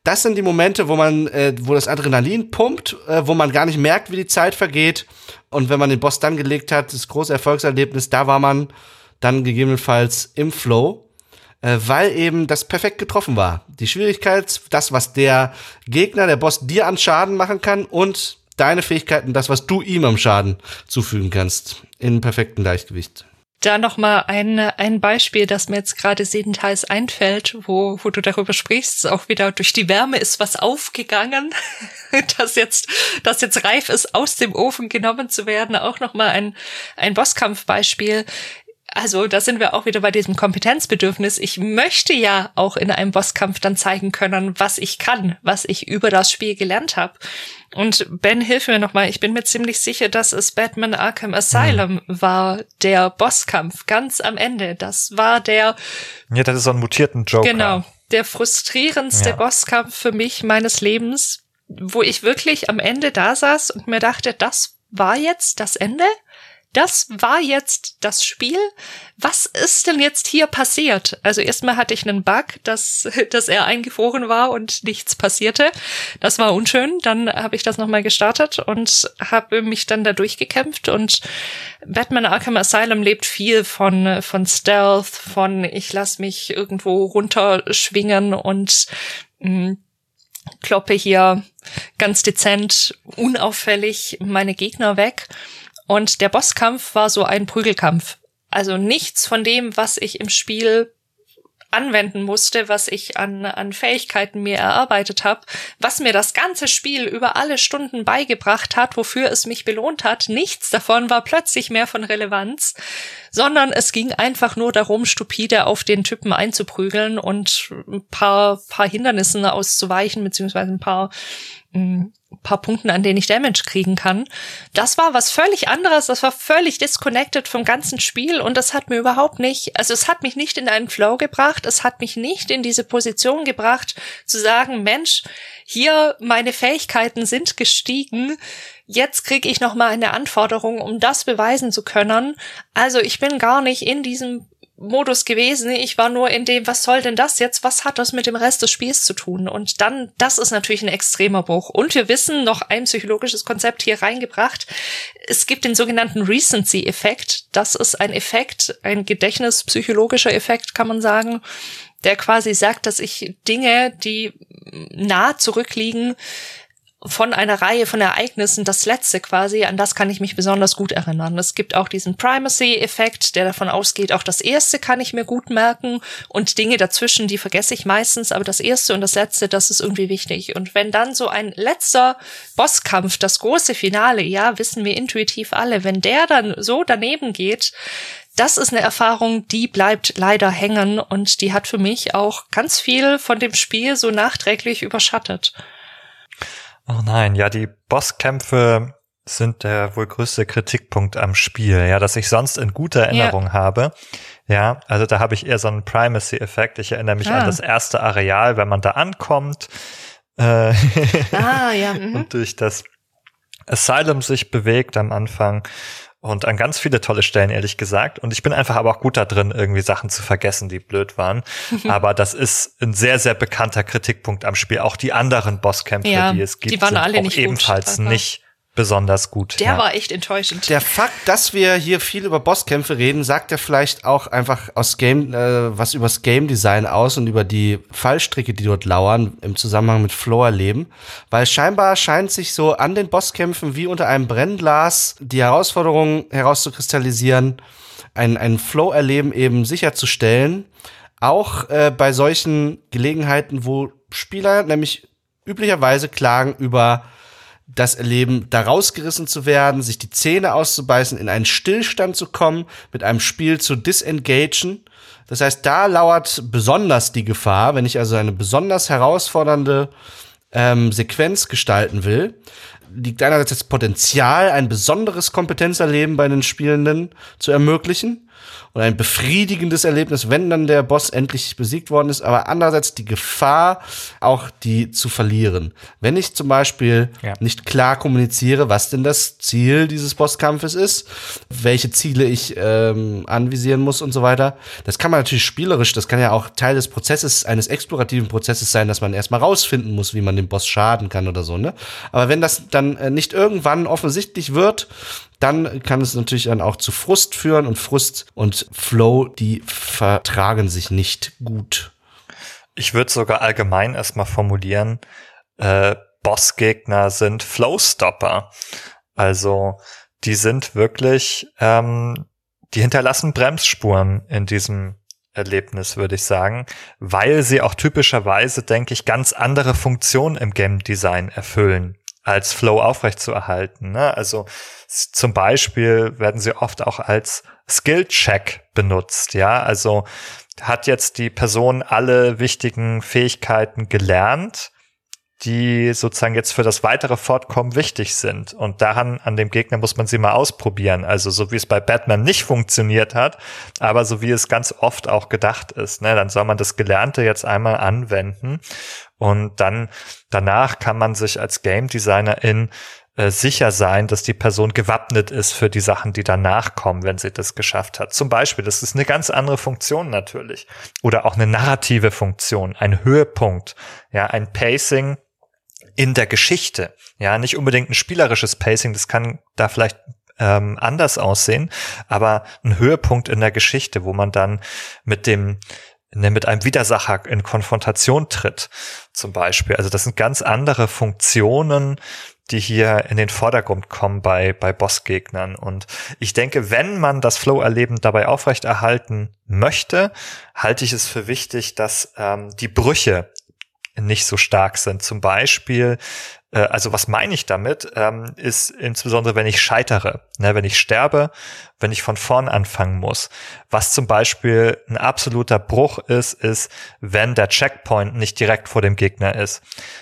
das sind die Momente, wo man, äh, wo das Adrenalin pumpt, äh, wo man gar nicht merkt, wie die Zeit vergeht. Und wenn man den Boss dann gelegt hat, das große Erfolgserlebnis, da war man dann gegebenenfalls im Flow, äh, weil eben das perfekt getroffen war. Die Schwierigkeit, das, was der Gegner, der Boss dir an Schaden machen kann und deine Fähigkeiten, das, was du ihm am Schaden zufügen kannst, in perfektem Gleichgewicht. Da noch mal ein, ein Beispiel, das mir jetzt gerade sedenteils einfällt, wo, wo du darüber sprichst, auch wieder durch die Wärme ist was aufgegangen, das jetzt, das jetzt reif ist, aus dem Ofen genommen zu werden. Auch noch mal ein, ein Bosskampfbeispiel. Also da sind wir auch wieder bei diesem Kompetenzbedürfnis. Ich möchte ja auch in einem Bosskampf dann zeigen können, was ich kann, was ich über das Spiel gelernt habe. Und Ben, hilf mir nochmal. Ich bin mir ziemlich sicher, dass es Batman Arkham Asylum mhm. war, der Bosskampf ganz am Ende. Das war der. Ja, das ist so ein mutierten Joker. Genau. Der frustrierendste ja. Bosskampf für mich meines Lebens, wo ich wirklich am Ende da saß und mir dachte, das war jetzt das Ende? Das war jetzt das Spiel. Was ist denn jetzt hier passiert? Also erstmal hatte ich einen Bug, dass, dass er eingefroren war und nichts passierte. Das war unschön. Dann habe ich das nochmal gestartet und habe mich dann da durchgekämpft und Batman Arkham Asylum lebt viel von, von Stealth, von ich lass mich irgendwo runterschwingen und mh, mm, kloppe hier ganz dezent, unauffällig meine Gegner weg. Und der Bosskampf war so ein Prügelkampf. Also nichts von dem, was ich im Spiel anwenden musste, was ich an, an Fähigkeiten mir erarbeitet habe, was mir das ganze Spiel über alle Stunden beigebracht hat, wofür es mich belohnt hat, nichts davon war plötzlich mehr von Relevanz, sondern es ging einfach nur darum, stupide auf den Typen einzuprügeln und ein paar, paar Hindernissen auszuweichen, beziehungsweise ein paar mh, hm, paar Punkten, an denen ich Damage kriegen kann. Das war was völlig anderes, das war völlig disconnected vom ganzen Spiel und das hat mir überhaupt nicht, also es hat mich nicht in einen Flow gebracht, es hat mich nicht in diese Position gebracht, zu sagen, Mensch, hier meine Fähigkeiten sind gestiegen, jetzt kriege ich noch mal eine Anforderung, um das beweisen zu können. Also ich bin gar nicht in diesem Modus gewesen. Ich war nur in dem, was soll denn das jetzt? Was hat das mit dem Rest des Spiels zu tun? Und dann, das ist natürlich ein extremer Bruch. Und wir wissen, noch ein psychologisches Konzept hier reingebracht. Es gibt den sogenannten Recency-Effekt. Das ist ein Effekt, ein gedächtnispsychologischer Effekt, kann man sagen, der quasi sagt, dass ich Dinge, die nah zurückliegen, von einer Reihe von Ereignissen das letzte quasi, an das kann ich mich besonders gut erinnern. Es gibt auch diesen Primacy-Effekt, der davon ausgeht, auch das erste kann ich mir gut merken und Dinge dazwischen, die vergesse ich meistens, aber das erste und das letzte, das ist irgendwie wichtig. Und wenn dann so ein letzter Bosskampf, das große Finale, ja, wissen wir intuitiv alle, wenn der dann so daneben geht, das ist eine Erfahrung, die bleibt leider hängen und die hat für mich auch ganz viel von dem Spiel so nachträglich überschattet. Oh nein, ja, die Bosskämpfe sind der wohl größte Kritikpunkt am Spiel, ja, dass ich sonst in guter Erinnerung ja. habe. Ja, also da habe ich eher so einen Primacy-Effekt. Ich erinnere mich ah. an das erste Areal, wenn man da ankommt. Äh ah, ja. Mhm. und durch das Asylum sich bewegt am Anfang und an ganz viele tolle Stellen, ehrlich gesagt. Und ich bin einfach aber auch gut da drin, irgendwie Sachen zu vergessen, die blöd waren. aber das ist ein sehr, sehr bekannter Kritikpunkt am Spiel. Auch die anderen Bosskämpfe, ja, die es gibt, die waren alle nicht ebenfalls gut, nicht besonders gut. Der ja. war echt enttäuschend. Der Fakt, dass wir hier viel über Bosskämpfe reden, sagt ja vielleicht auch einfach aus Game äh, was übers Game Design aus und über die Fallstricke, die dort lauern im Zusammenhang mit Flow erleben, weil scheinbar scheint sich so an den Bosskämpfen wie unter einem Brennglas die Herausforderung herauszukristallisieren, ein ein Flow erleben eben sicherzustellen, auch äh, bei solchen Gelegenheiten, wo Spieler nämlich üblicherweise klagen über das Erleben, da rausgerissen zu werden, sich die Zähne auszubeißen, in einen Stillstand zu kommen, mit einem Spiel zu disengagen. Das heißt, da lauert besonders die Gefahr, wenn ich also eine besonders herausfordernde ähm, Sequenz gestalten will, liegt einerseits das Potenzial, ein besonderes Kompetenzerleben bei den Spielenden zu ermöglichen und ein befriedigendes Erlebnis, wenn dann der Boss endlich besiegt worden ist, aber andererseits die Gefahr, auch die zu verlieren. Wenn ich zum Beispiel ja. nicht klar kommuniziere, was denn das Ziel dieses Bosskampfes ist, welche Ziele ich ähm, anvisieren muss und so weiter, das kann man natürlich spielerisch, das kann ja auch Teil des Prozesses, eines explorativen Prozesses sein, dass man erstmal rausfinden muss, wie man dem Boss schaden kann oder so, ne? Aber wenn das dann äh, nicht irgendwann offensichtlich wird, dann kann es natürlich dann auch zu Frust führen und Frust und Flow, die vertragen sich nicht gut. Ich würde sogar allgemein erstmal formulieren, äh, Bossgegner sind Flowstopper. Also die sind wirklich ähm, die hinterlassen Bremsspuren in diesem Erlebnis, würde ich sagen, weil sie auch typischerweise, denke ich, ganz andere Funktionen im Game Design erfüllen, als Flow aufrechtzuerhalten. Ne? Also zum Beispiel werden sie oft auch als Skill-Check benutzt, ja, also hat jetzt die Person alle wichtigen Fähigkeiten gelernt, die sozusagen jetzt für das weitere Fortkommen wichtig sind. Und daran, an dem Gegner muss man sie mal ausprobieren. Also so wie es bei Batman nicht funktioniert hat, aber so wie es ganz oft auch gedacht ist. Ne? Dann soll man das Gelernte jetzt einmal anwenden und dann danach kann man sich als Game Designerin äh, sicher sein, dass die Person gewappnet ist für die Sachen, die danach kommen, wenn sie das geschafft hat. Zum Beispiel, das ist eine ganz andere Funktion natürlich. Oder auch eine narrative Funktion, ein Höhepunkt, ja, ein Pacing in der Geschichte. Ja, nicht unbedingt ein spielerisches Pacing, das kann da vielleicht ähm, anders aussehen, aber ein Höhepunkt in der Geschichte, wo man dann mit dem mit einem Widersacher in Konfrontation tritt, zum Beispiel. Also das sind ganz andere Funktionen, die hier in den Vordergrund kommen bei, bei Bossgegnern. Und ich denke, wenn man das Flow-Erleben dabei aufrechterhalten möchte, halte ich es für wichtig, dass ähm, die Brüche nicht so stark sind. Zum Beispiel, also was meine ich damit, ähm, ist insbesondere, wenn ich scheitere, ne, wenn ich sterbe, wenn ich von vorn anfangen muss. Was zum Beispiel ein absoluter Bruch ist, ist, wenn der Checkpoint nicht direkt vor dem Gegner ist.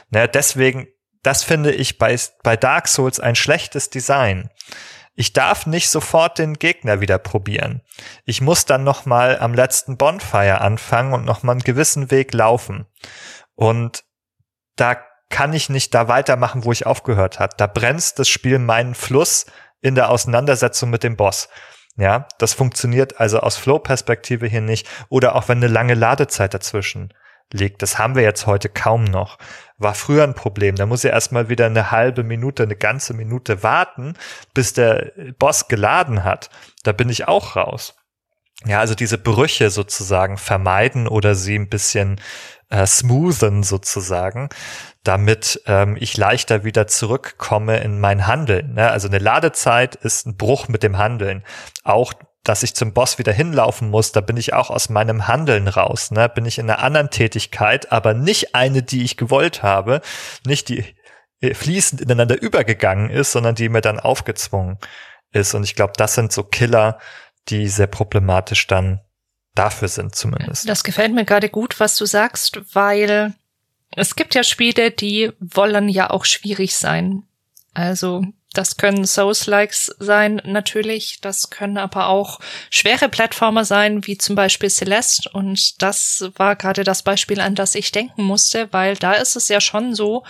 Ne, deswegen das finde ich bei, bei Dark Souls ein schlechtes Design. Ich darf nicht sofort den Gegner wieder probieren. Ich muss dann noch mal am letzten Bonfire anfangen und noch mal einen gewissen Weg laufen. Und da kann ich nicht da weitermachen, wo ich aufgehört hat. Da bremst das Spiel meinen Fluss in der Auseinandersetzung mit dem Boss. Ja, das funktioniert also aus Flow-Perspektive hier nicht. Oder auch wenn eine lange Ladezeit dazwischen liegt. Das haben wir jetzt heute kaum noch. War früher ein Problem. Da muss ich erstmal wieder eine halbe Minute, eine ganze Minute warten, bis der Boss geladen hat. Da bin ich auch raus. Ja, also diese Brüche sozusagen vermeiden oder sie ein bisschen äh, smoothen sozusagen, damit ähm, ich leichter wieder zurückkomme in mein Handeln. Ne? Also eine Ladezeit ist ein Bruch mit dem Handeln. Auch dass ich zum Boss wieder hinlaufen muss, da bin ich auch aus meinem Handeln raus, ne? Bin ich in einer anderen Tätigkeit, aber nicht eine, die ich gewollt habe, nicht die äh, fließend ineinander übergegangen ist, sondern die mir dann aufgezwungen ist. Und ich glaube, das sind so Killer, die sehr problematisch dann dafür sind zumindest. Das gefällt mir gerade gut, was du sagst, weil es gibt ja Spiele, die wollen ja auch schwierig sein. Also das können Souls-Likes sein, natürlich. Das können aber auch schwere Plattformer sein, wie zum Beispiel Celeste. Und das war gerade das Beispiel, an das ich denken musste, weil da ist es ja schon so,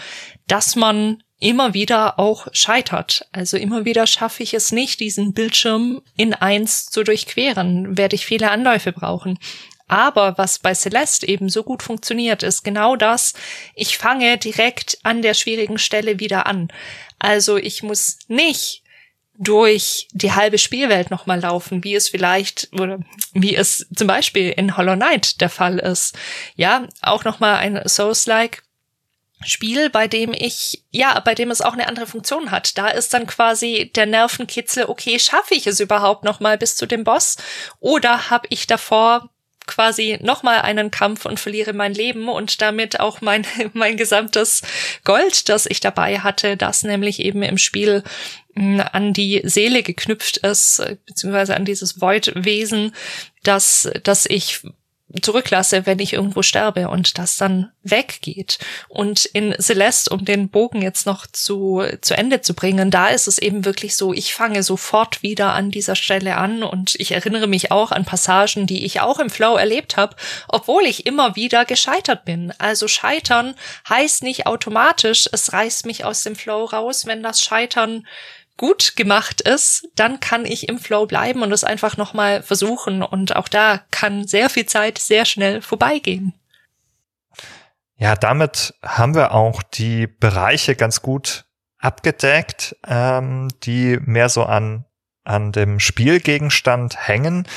dass man immer wieder auch scheitert. Also immer wieder schaffe ich es nicht, diesen Bildschirm in eins zu durchqueren. Werde ich viele Anläufe brauchen. Aber was bei Celeste eben so gut funktioniert, ist genau das. Ich fange direkt an der schwierigen Stelle wieder an. Also ich muss nicht durch die halbe Spielwelt nochmal laufen, wie es vielleicht oder wie es zum Beispiel in Hollow Knight der Fall ist. Ja, auch nochmal ein Souls-like Spiel, bei dem ich, ja, bei dem es auch eine andere Funktion hat. Da ist dann quasi der Nervenkitzel, okay, schaffe ich es überhaupt nochmal bis zu dem Boss? Oder habe ich davor quasi nochmal einen Kampf und verliere mein Leben und damit auch mein, mein gesamtes Gold, das ich dabei hatte, das nämlich eben im Spiel hm, an die Seele geknüpft ist, beziehungsweise an dieses Void-Wesen, das, das ich zurücklasse, wenn ich irgendwo sterbe und das dann weggeht. Und in Celeste, um den Bogen jetzt noch zu, zu Ende zu bringen, da ist es eben wirklich so, ich fange sofort wieder an dieser Stelle an und ich erinnere mich auch an Passagen, die ich auch im Flow erlebt habe, obwohl ich immer wieder gescheitert bin. Also scheitern heißt nicht automatisch, es reißt mich aus dem Flow raus, wenn das Scheitern gut gemacht ist, dann kann ich im Flow bleiben und es einfach nochmal versuchen. Und auch da kann sehr viel Zeit sehr schnell vorbeigehen. Ja, damit haben wir auch die Bereiche ganz gut abgedeckt, ähm, die mehr so an, an dem Spielgegenstand hängen.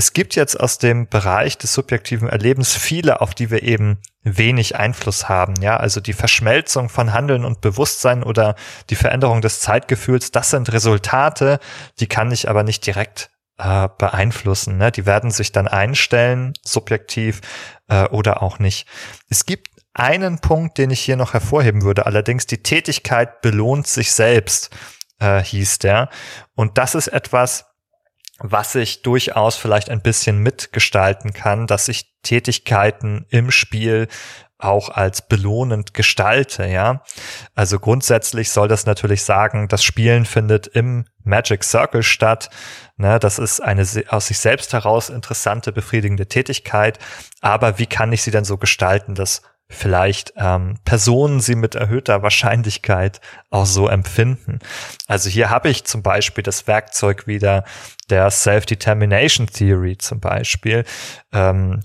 Es gibt jetzt aus dem Bereich des subjektiven Erlebens viele, auf die wir eben wenig Einfluss haben. Ja, also die Verschmelzung von Handeln und Bewusstsein oder die Veränderung des Zeitgefühls, das sind Resultate, die kann ich aber nicht direkt äh, beeinflussen. Ne? Die werden sich dann einstellen, subjektiv äh, oder auch nicht. Es gibt einen Punkt, den ich hier noch hervorheben würde, allerdings die Tätigkeit belohnt sich selbst, äh, hieß der. Und das ist etwas, was ich durchaus vielleicht ein bisschen mitgestalten kann, dass ich Tätigkeiten im Spiel auch als belohnend gestalte, ja. Also grundsätzlich soll das natürlich sagen, das Spielen findet im Magic Circle statt. Ne, das ist eine aus sich selbst heraus interessante, befriedigende Tätigkeit. Aber wie kann ich sie denn so gestalten, dass vielleicht ähm, Personen sie mit erhöhter Wahrscheinlichkeit auch so empfinden. Also hier habe ich zum Beispiel das Werkzeug wieder der Self-Determination Theory zum Beispiel ähm,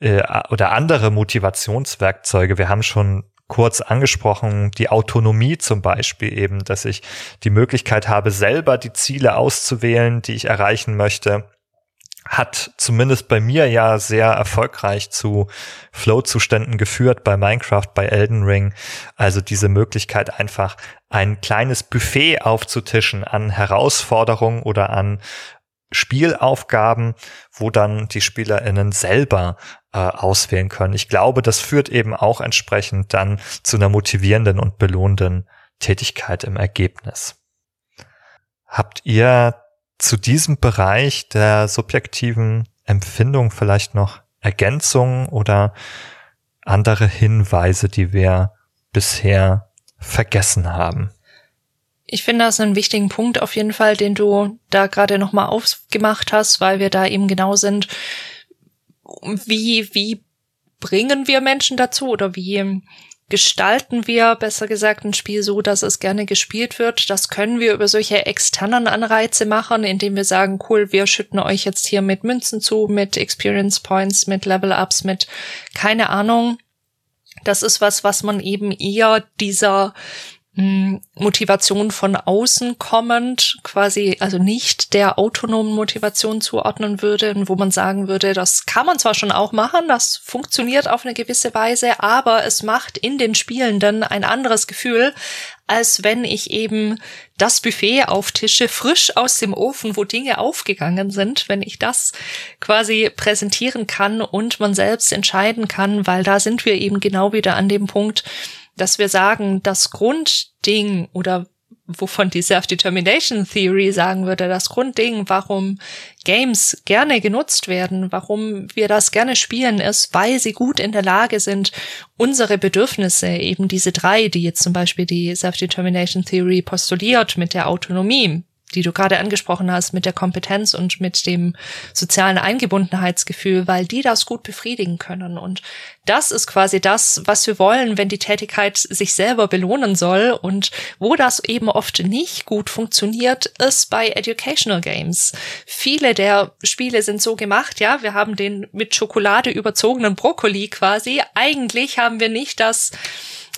äh, oder andere Motivationswerkzeuge. Wir haben schon kurz angesprochen, die Autonomie zum Beispiel eben, dass ich die Möglichkeit habe, selber die Ziele auszuwählen, die ich erreichen möchte hat zumindest bei mir ja sehr erfolgreich zu Flow-Zuständen geführt bei Minecraft, bei Elden Ring. Also diese Möglichkeit einfach ein kleines Buffet aufzutischen an Herausforderungen oder an Spielaufgaben, wo dann die SpielerInnen selber äh, auswählen können. Ich glaube, das führt eben auch entsprechend dann zu einer motivierenden und belohnenden Tätigkeit im Ergebnis. Habt ihr zu diesem Bereich der subjektiven Empfindung vielleicht noch Ergänzungen oder andere Hinweise, die wir bisher vergessen haben? Ich finde das einen wichtigen Punkt auf jeden Fall, den du da gerade nochmal aufgemacht hast, weil wir da eben genau sind, wie, wie bringen wir Menschen dazu oder wie gestalten wir, besser gesagt, ein Spiel so, dass es gerne gespielt wird. Das können wir über solche externen Anreize machen, indem wir sagen, cool, wir schütten euch jetzt hier mit Münzen zu, mit Experience Points, mit Level Ups, mit keine Ahnung. Das ist was, was man eben eher dieser Motivation von außen kommend, quasi also nicht der autonomen Motivation zuordnen würde wo man sagen würde, das kann man zwar schon auch machen, das funktioniert auf eine gewisse Weise, aber es macht in den Spielenden ein anderes Gefühl, als wenn ich eben das Buffet auftische, frisch aus dem Ofen, wo Dinge aufgegangen sind, wenn ich das quasi präsentieren kann und man selbst entscheiden kann, weil da sind wir eben genau wieder an dem Punkt, dass wir sagen, das Grundding oder wovon die Self-Determination Theory sagen würde, das Grundding, warum Games gerne genutzt werden, warum wir das gerne spielen, ist, weil sie gut in der Lage sind, unsere Bedürfnisse, eben diese drei, die jetzt zum Beispiel die Self-Determination Theory postuliert mit der Autonomie, die du gerade angesprochen hast, mit der Kompetenz und mit dem sozialen Eingebundenheitsgefühl, weil die das gut befriedigen können. Und das ist quasi das, was wir wollen, wenn die Tätigkeit sich selber belohnen soll. Und wo das eben oft nicht gut funktioniert, ist bei Educational Games. Viele der Spiele sind so gemacht, ja, wir haben den mit Schokolade überzogenen Brokkoli quasi. Eigentlich haben wir nicht das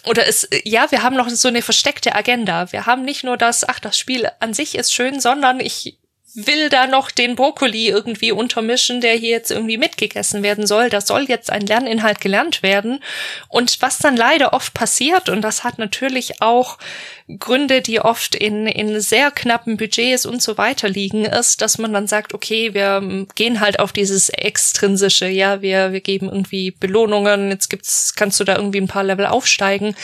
oder es, ja, wir haben noch so eine versteckte Agenda. Wir haben nicht nur das, ach, das Spiel an sich ist schön, sondern ich will da noch den Brokkoli irgendwie untermischen, der hier jetzt irgendwie mitgegessen werden soll. Das soll jetzt ein Lerninhalt gelernt werden. Und was dann leider oft passiert, und das hat natürlich auch Gründe, die oft in, in sehr knappen Budgets und so weiter liegen, ist, dass man dann sagt, okay, wir gehen halt auf dieses extrinsische, ja, wir, wir geben irgendwie Belohnungen, jetzt gibt's, kannst du da irgendwie ein paar Level aufsteigen.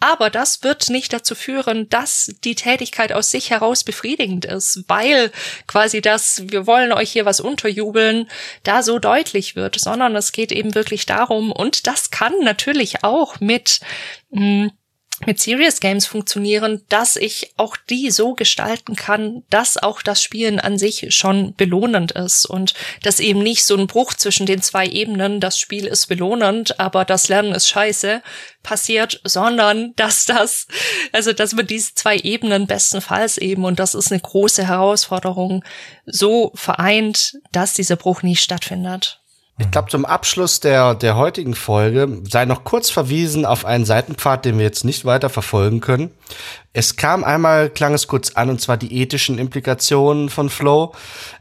Aber das wird nicht dazu führen, dass die Tätigkeit aus sich heraus befriedigend ist, weil quasi das, wir wollen euch hier was unterjubeln, da so deutlich wird, sondern es geht eben wirklich darum, und das kann natürlich auch mit, mh, hm, mit Serious Games funktionieren, dass ich auch die so gestalten kann, dass auch das Spielen an sich schon belohnend ist und dass eben nicht so ein Bruch zwischen den zwei Ebenen, das Spiel ist belohnend, aber das Lernen ist scheiße, passiert, sondern dass das, also dass man diese zwei Ebenen bestenfalls eben, und das ist eine große Herausforderung, so vereint, dass dieser Bruch nicht stattfindet. Ich glaube, zum Abschluss der, der heutigen Folge sei noch kurz verwiesen auf einen Seitenpfad, den wir jetzt nicht weiter verfolgen können. Es kam einmal, klang es kurz an, und zwar die ethischen Implikationen von Flow.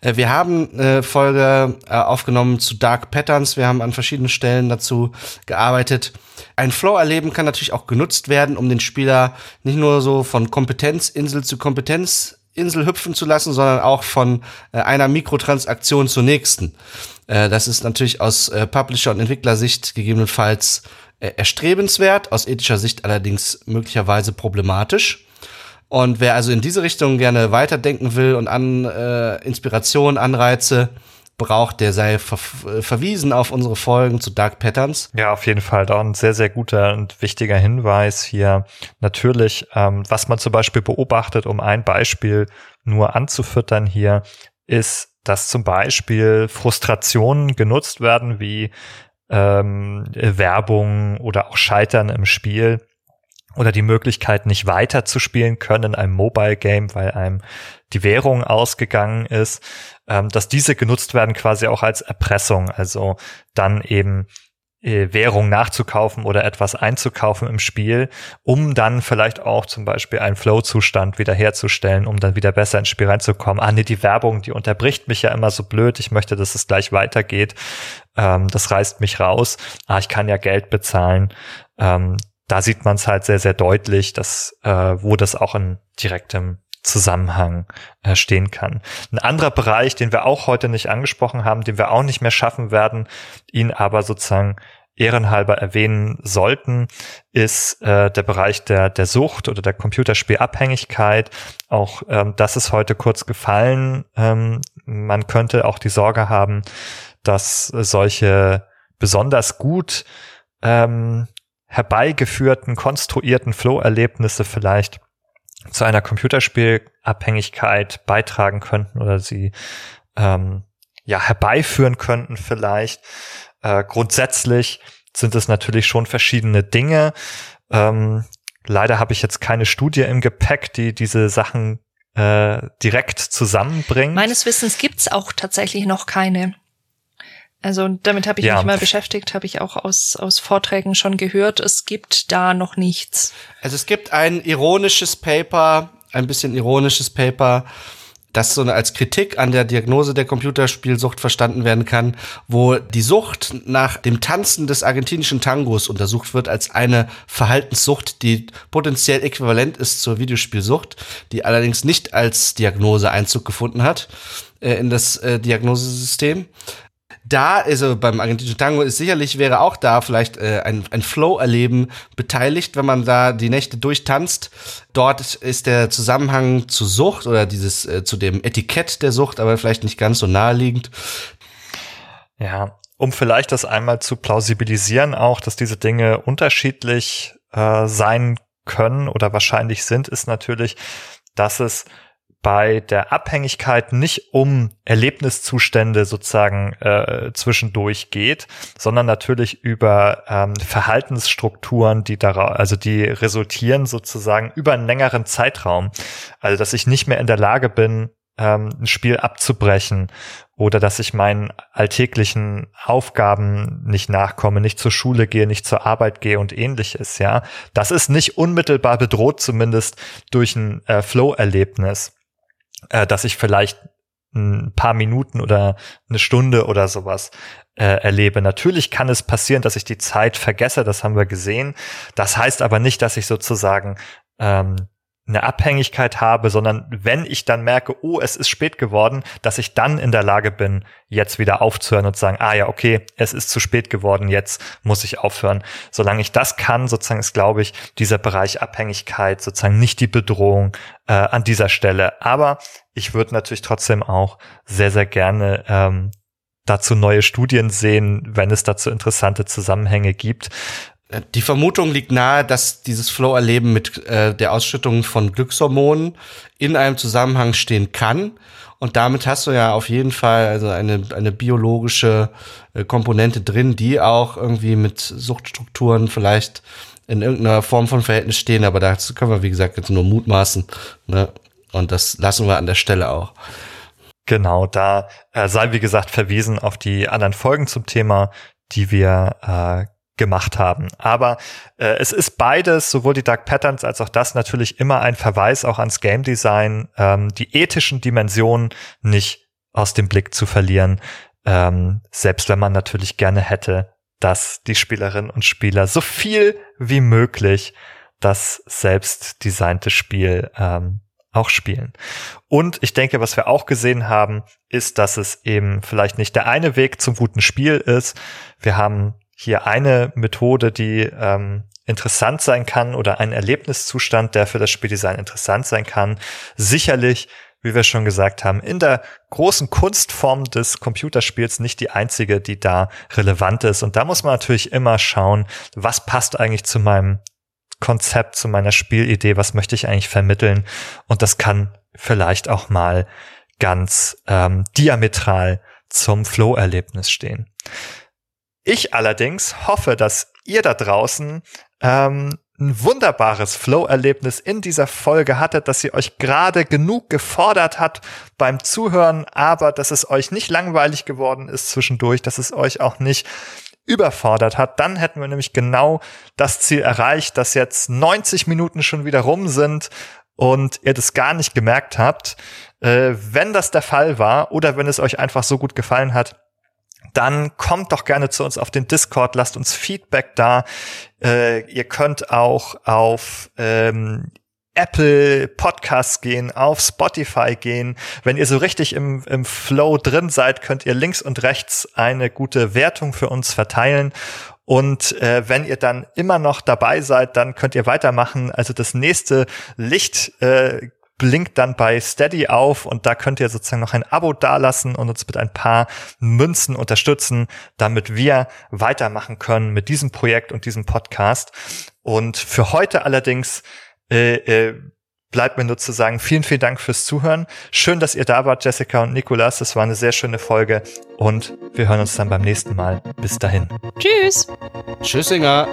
Äh, wir haben eine Folge äh, aufgenommen zu Dark Patterns. Wir haben an verschiedenen Stellen dazu gearbeitet. Ein Flow-Erleben kann natürlich auch genutzt werden, um den Spieler nicht nur so von Kompetenzinsel zu Kompetenz Insel hüpfen zu lassen, sondern auch von äh, einer Mikrotransaktion zur nächsten. Äh, das ist natürlich aus äh, Publisher- und Entwicklersicht gegebenenfalls äh, erstrebenswert, aus ethischer Sicht allerdings möglicherweise problematisch. Und wer also in diese Richtung gerne weiterdenken will und an äh, Inspiration, Anreize braucht, der sei ver verwiesen auf unsere Folgen zu Dark Patterns. Ja, auf jeden Fall. Da ein sehr, sehr guter und wichtiger Hinweis hier. Natürlich, ähm, was man zum Beispiel beobachtet, um ein Beispiel nur anzufüttern hier, ist, dass zum Beispiel Frustrationen genutzt werden, wie ähm, Werbung oder auch Scheitern im Spiel oder die Möglichkeit, nicht weiter zu spielen können in einem Mobile Game, weil einem die Währung ausgegangen ist, ähm, dass diese genutzt werden quasi auch als Erpressung, also dann eben äh, Währung nachzukaufen oder etwas einzukaufen im Spiel, um dann vielleicht auch zum Beispiel einen Flow-Zustand wiederherzustellen, um dann wieder besser ins Spiel reinzukommen. Ah, nee, die Werbung, die unterbricht mich ja immer so blöd. Ich möchte, dass es gleich weitergeht. Ähm, das reißt mich raus. Ah, ich kann ja Geld bezahlen. Ähm, da sieht man es halt sehr, sehr deutlich, dass, äh, wo das auch in direktem Zusammenhang äh, stehen kann. Ein anderer Bereich, den wir auch heute nicht angesprochen haben, den wir auch nicht mehr schaffen werden, ihn aber sozusagen ehrenhalber erwähnen sollten, ist äh, der Bereich der, der Sucht oder der Computerspielabhängigkeit. Auch ähm, das ist heute kurz gefallen. Ähm, man könnte auch die Sorge haben, dass solche besonders gut ähm, herbeigeführten, konstruierten Flow-Erlebnisse vielleicht zu einer Computerspielabhängigkeit beitragen könnten oder sie ähm, ja herbeiführen könnten vielleicht. Äh, grundsätzlich sind es natürlich schon verschiedene Dinge. Ähm, leider habe ich jetzt keine Studie im Gepäck, die diese Sachen äh, direkt zusammenbringt. Meines Wissens gibt's auch tatsächlich noch keine. Also damit habe ich ja. mich mal beschäftigt, habe ich auch aus, aus Vorträgen schon gehört. Es gibt da noch nichts. Also es gibt ein ironisches Paper, ein bisschen ironisches Paper, das so als Kritik an der Diagnose der Computerspielsucht verstanden werden kann, wo die Sucht nach dem Tanzen des argentinischen Tangos untersucht wird als eine Verhaltenssucht, die potenziell äquivalent ist zur Videospielsucht, die allerdings nicht als Diagnose Einzug gefunden hat äh, in das äh, Diagnosesystem da, also beim argentinischen Tango ist sicherlich wäre auch da vielleicht äh, ein, ein Flow-Erleben beteiligt, wenn man da die Nächte durchtanzt. Dort ist der Zusammenhang zu Sucht oder dieses äh, zu dem Etikett der Sucht, aber vielleicht nicht ganz so naheliegend. Ja, um vielleicht das einmal zu plausibilisieren, auch, dass diese Dinge unterschiedlich äh, sein können oder wahrscheinlich sind, ist natürlich, dass es bei der Abhängigkeit nicht um Erlebniszustände sozusagen äh, zwischendurch geht, sondern natürlich über ähm, Verhaltensstrukturen, die daraus, also die resultieren sozusagen über einen längeren Zeitraum. Also dass ich nicht mehr in der Lage bin, ähm, ein Spiel abzubrechen oder dass ich meinen alltäglichen Aufgaben nicht nachkomme, nicht zur Schule gehe, nicht zur Arbeit gehe und ähnliches, ja. Das ist nicht unmittelbar bedroht, zumindest durch ein äh, Flow-Erlebnis äh, dass ich vielleicht ein paar Minuten oder eine Stunde oder sowas äh, erlebe. Natürlich kann es passieren, dass ich die Zeit vergesse, das haben wir gesehen. Das heißt aber nicht, dass ich sozusagen ähm, eine Abhängigkeit habe, sondern wenn ich dann merke, oh, es ist spät geworden, dass ich dann in der Lage bin, jetzt wieder aufzuhören und zu sagen, ah ja, okay, es ist zu spät geworden, jetzt muss ich aufhören. Solange ich das kann, sozusagen ist, glaube ich, dieser Bereich Abhängigkeit sozusagen nicht die Bedrohung äh, an dieser Stelle. Aber ich würde natürlich trotzdem auch sehr, sehr gerne ähm, dazu neue Studien sehen, wenn es dazu interessante Zusammenhänge gibt. Die Vermutung liegt nahe, dass dieses Flow-Erleben mit äh, der Ausschüttung von Glückshormonen in einem Zusammenhang stehen kann. Und damit hast du ja auf jeden Fall also eine, eine biologische äh, Komponente drin, die auch irgendwie mit Suchtstrukturen vielleicht in irgendeiner Form von Verhältnis stehen. Aber dazu können wir, wie gesagt, jetzt nur mutmaßen. Ne? Und das lassen wir an der Stelle auch. Genau, da äh, sei wie gesagt verwiesen auf die anderen Folgen zum Thema, die wir äh, gemacht haben. Aber äh, es ist beides, sowohl die Dark Patterns als auch das natürlich immer ein Verweis auch ans Game Design, ähm, die ethischen Dimensionen nicht aus dem Blick zu verlieren, ähm, selbst wenn man natürlich gerne hätte, dass die Spielerinnen und Spieler so viel wie möglich das selbst designte Spiel ähm, auch spielen. Und ich denke, was wir auch gesehen haben, ist, dass es eben vielleicht nicht der eine Weg zum guten Spiel ist. Wir haben hier eine Methode, die ähm, interessant sein kann oder ein Erlebniszustand, der für das Spieldesign interessant sein kann. Sicherlich, wie wir schon gesagt haben, in der großen Kunstform des Computerspiels nicht die einzige, die da relevant ist. Und da muss man natürlich immer schauen, was passt eigentlich zu meinem Konzept, zu meiner Spielidee, was möchte ich eigentlich vermitteln. Und das kann vielleicht auch mal ganz ähm, diametral zum Flow-Erlebnis stehen. Ich allerdings hoffe, dass ihr da draußen ähm, ein wunderbares Flow-Erlebnis in dieser Folge hattet, dass sie euch gerade genug gefordert hat beim Zuhören, aber dass es euch nicht langweilig geworden ist zwischendurch, dass es euch auch nicht überfordert hat, dann hätten wir nämlich genau das Ziel erreicht, dass jetzt 90 Minuten schon wieder rum sind und ihr das gar nicht gemerkt habt. Äh, wenn das der Fall war oder wenn es euch einfach so gut gefallen hat, dann kommt doch gerne zu uns auf den Discord, lasst uns Feedback da. Äh, ihr könnt auch auf ähm, Apple Podcasts gehen, auf Spotify gehen. Wenn ihr so richtig im, im Flow drin seid, könnt ihr links und rechts eine gute Wertung für uns verteilen. Und äh, wenn ihr dann immer noch dabei seid, dann könnt ihr weitermachen. Also das nächste Licht äh, blinkt dann bei Steady auf und da könnt ihr sozusagen noch ein Abo dalassen und uns mit ein paar Münzen unterstützen, damit wir weitermachen können mit diesem Projekt und diesem Podcast. Und für heute allerdings äh, äh, bleibt mir nur zu sagen, vielen, vielen Dank fürs Zuhören. Schön, dass ihr da wart, Jessica und Nikolas. Das war eine sehr schöne Folge und wir hören uns dann beim nächsten Mal. Bis dahin. Tschüss. Tschüssinger.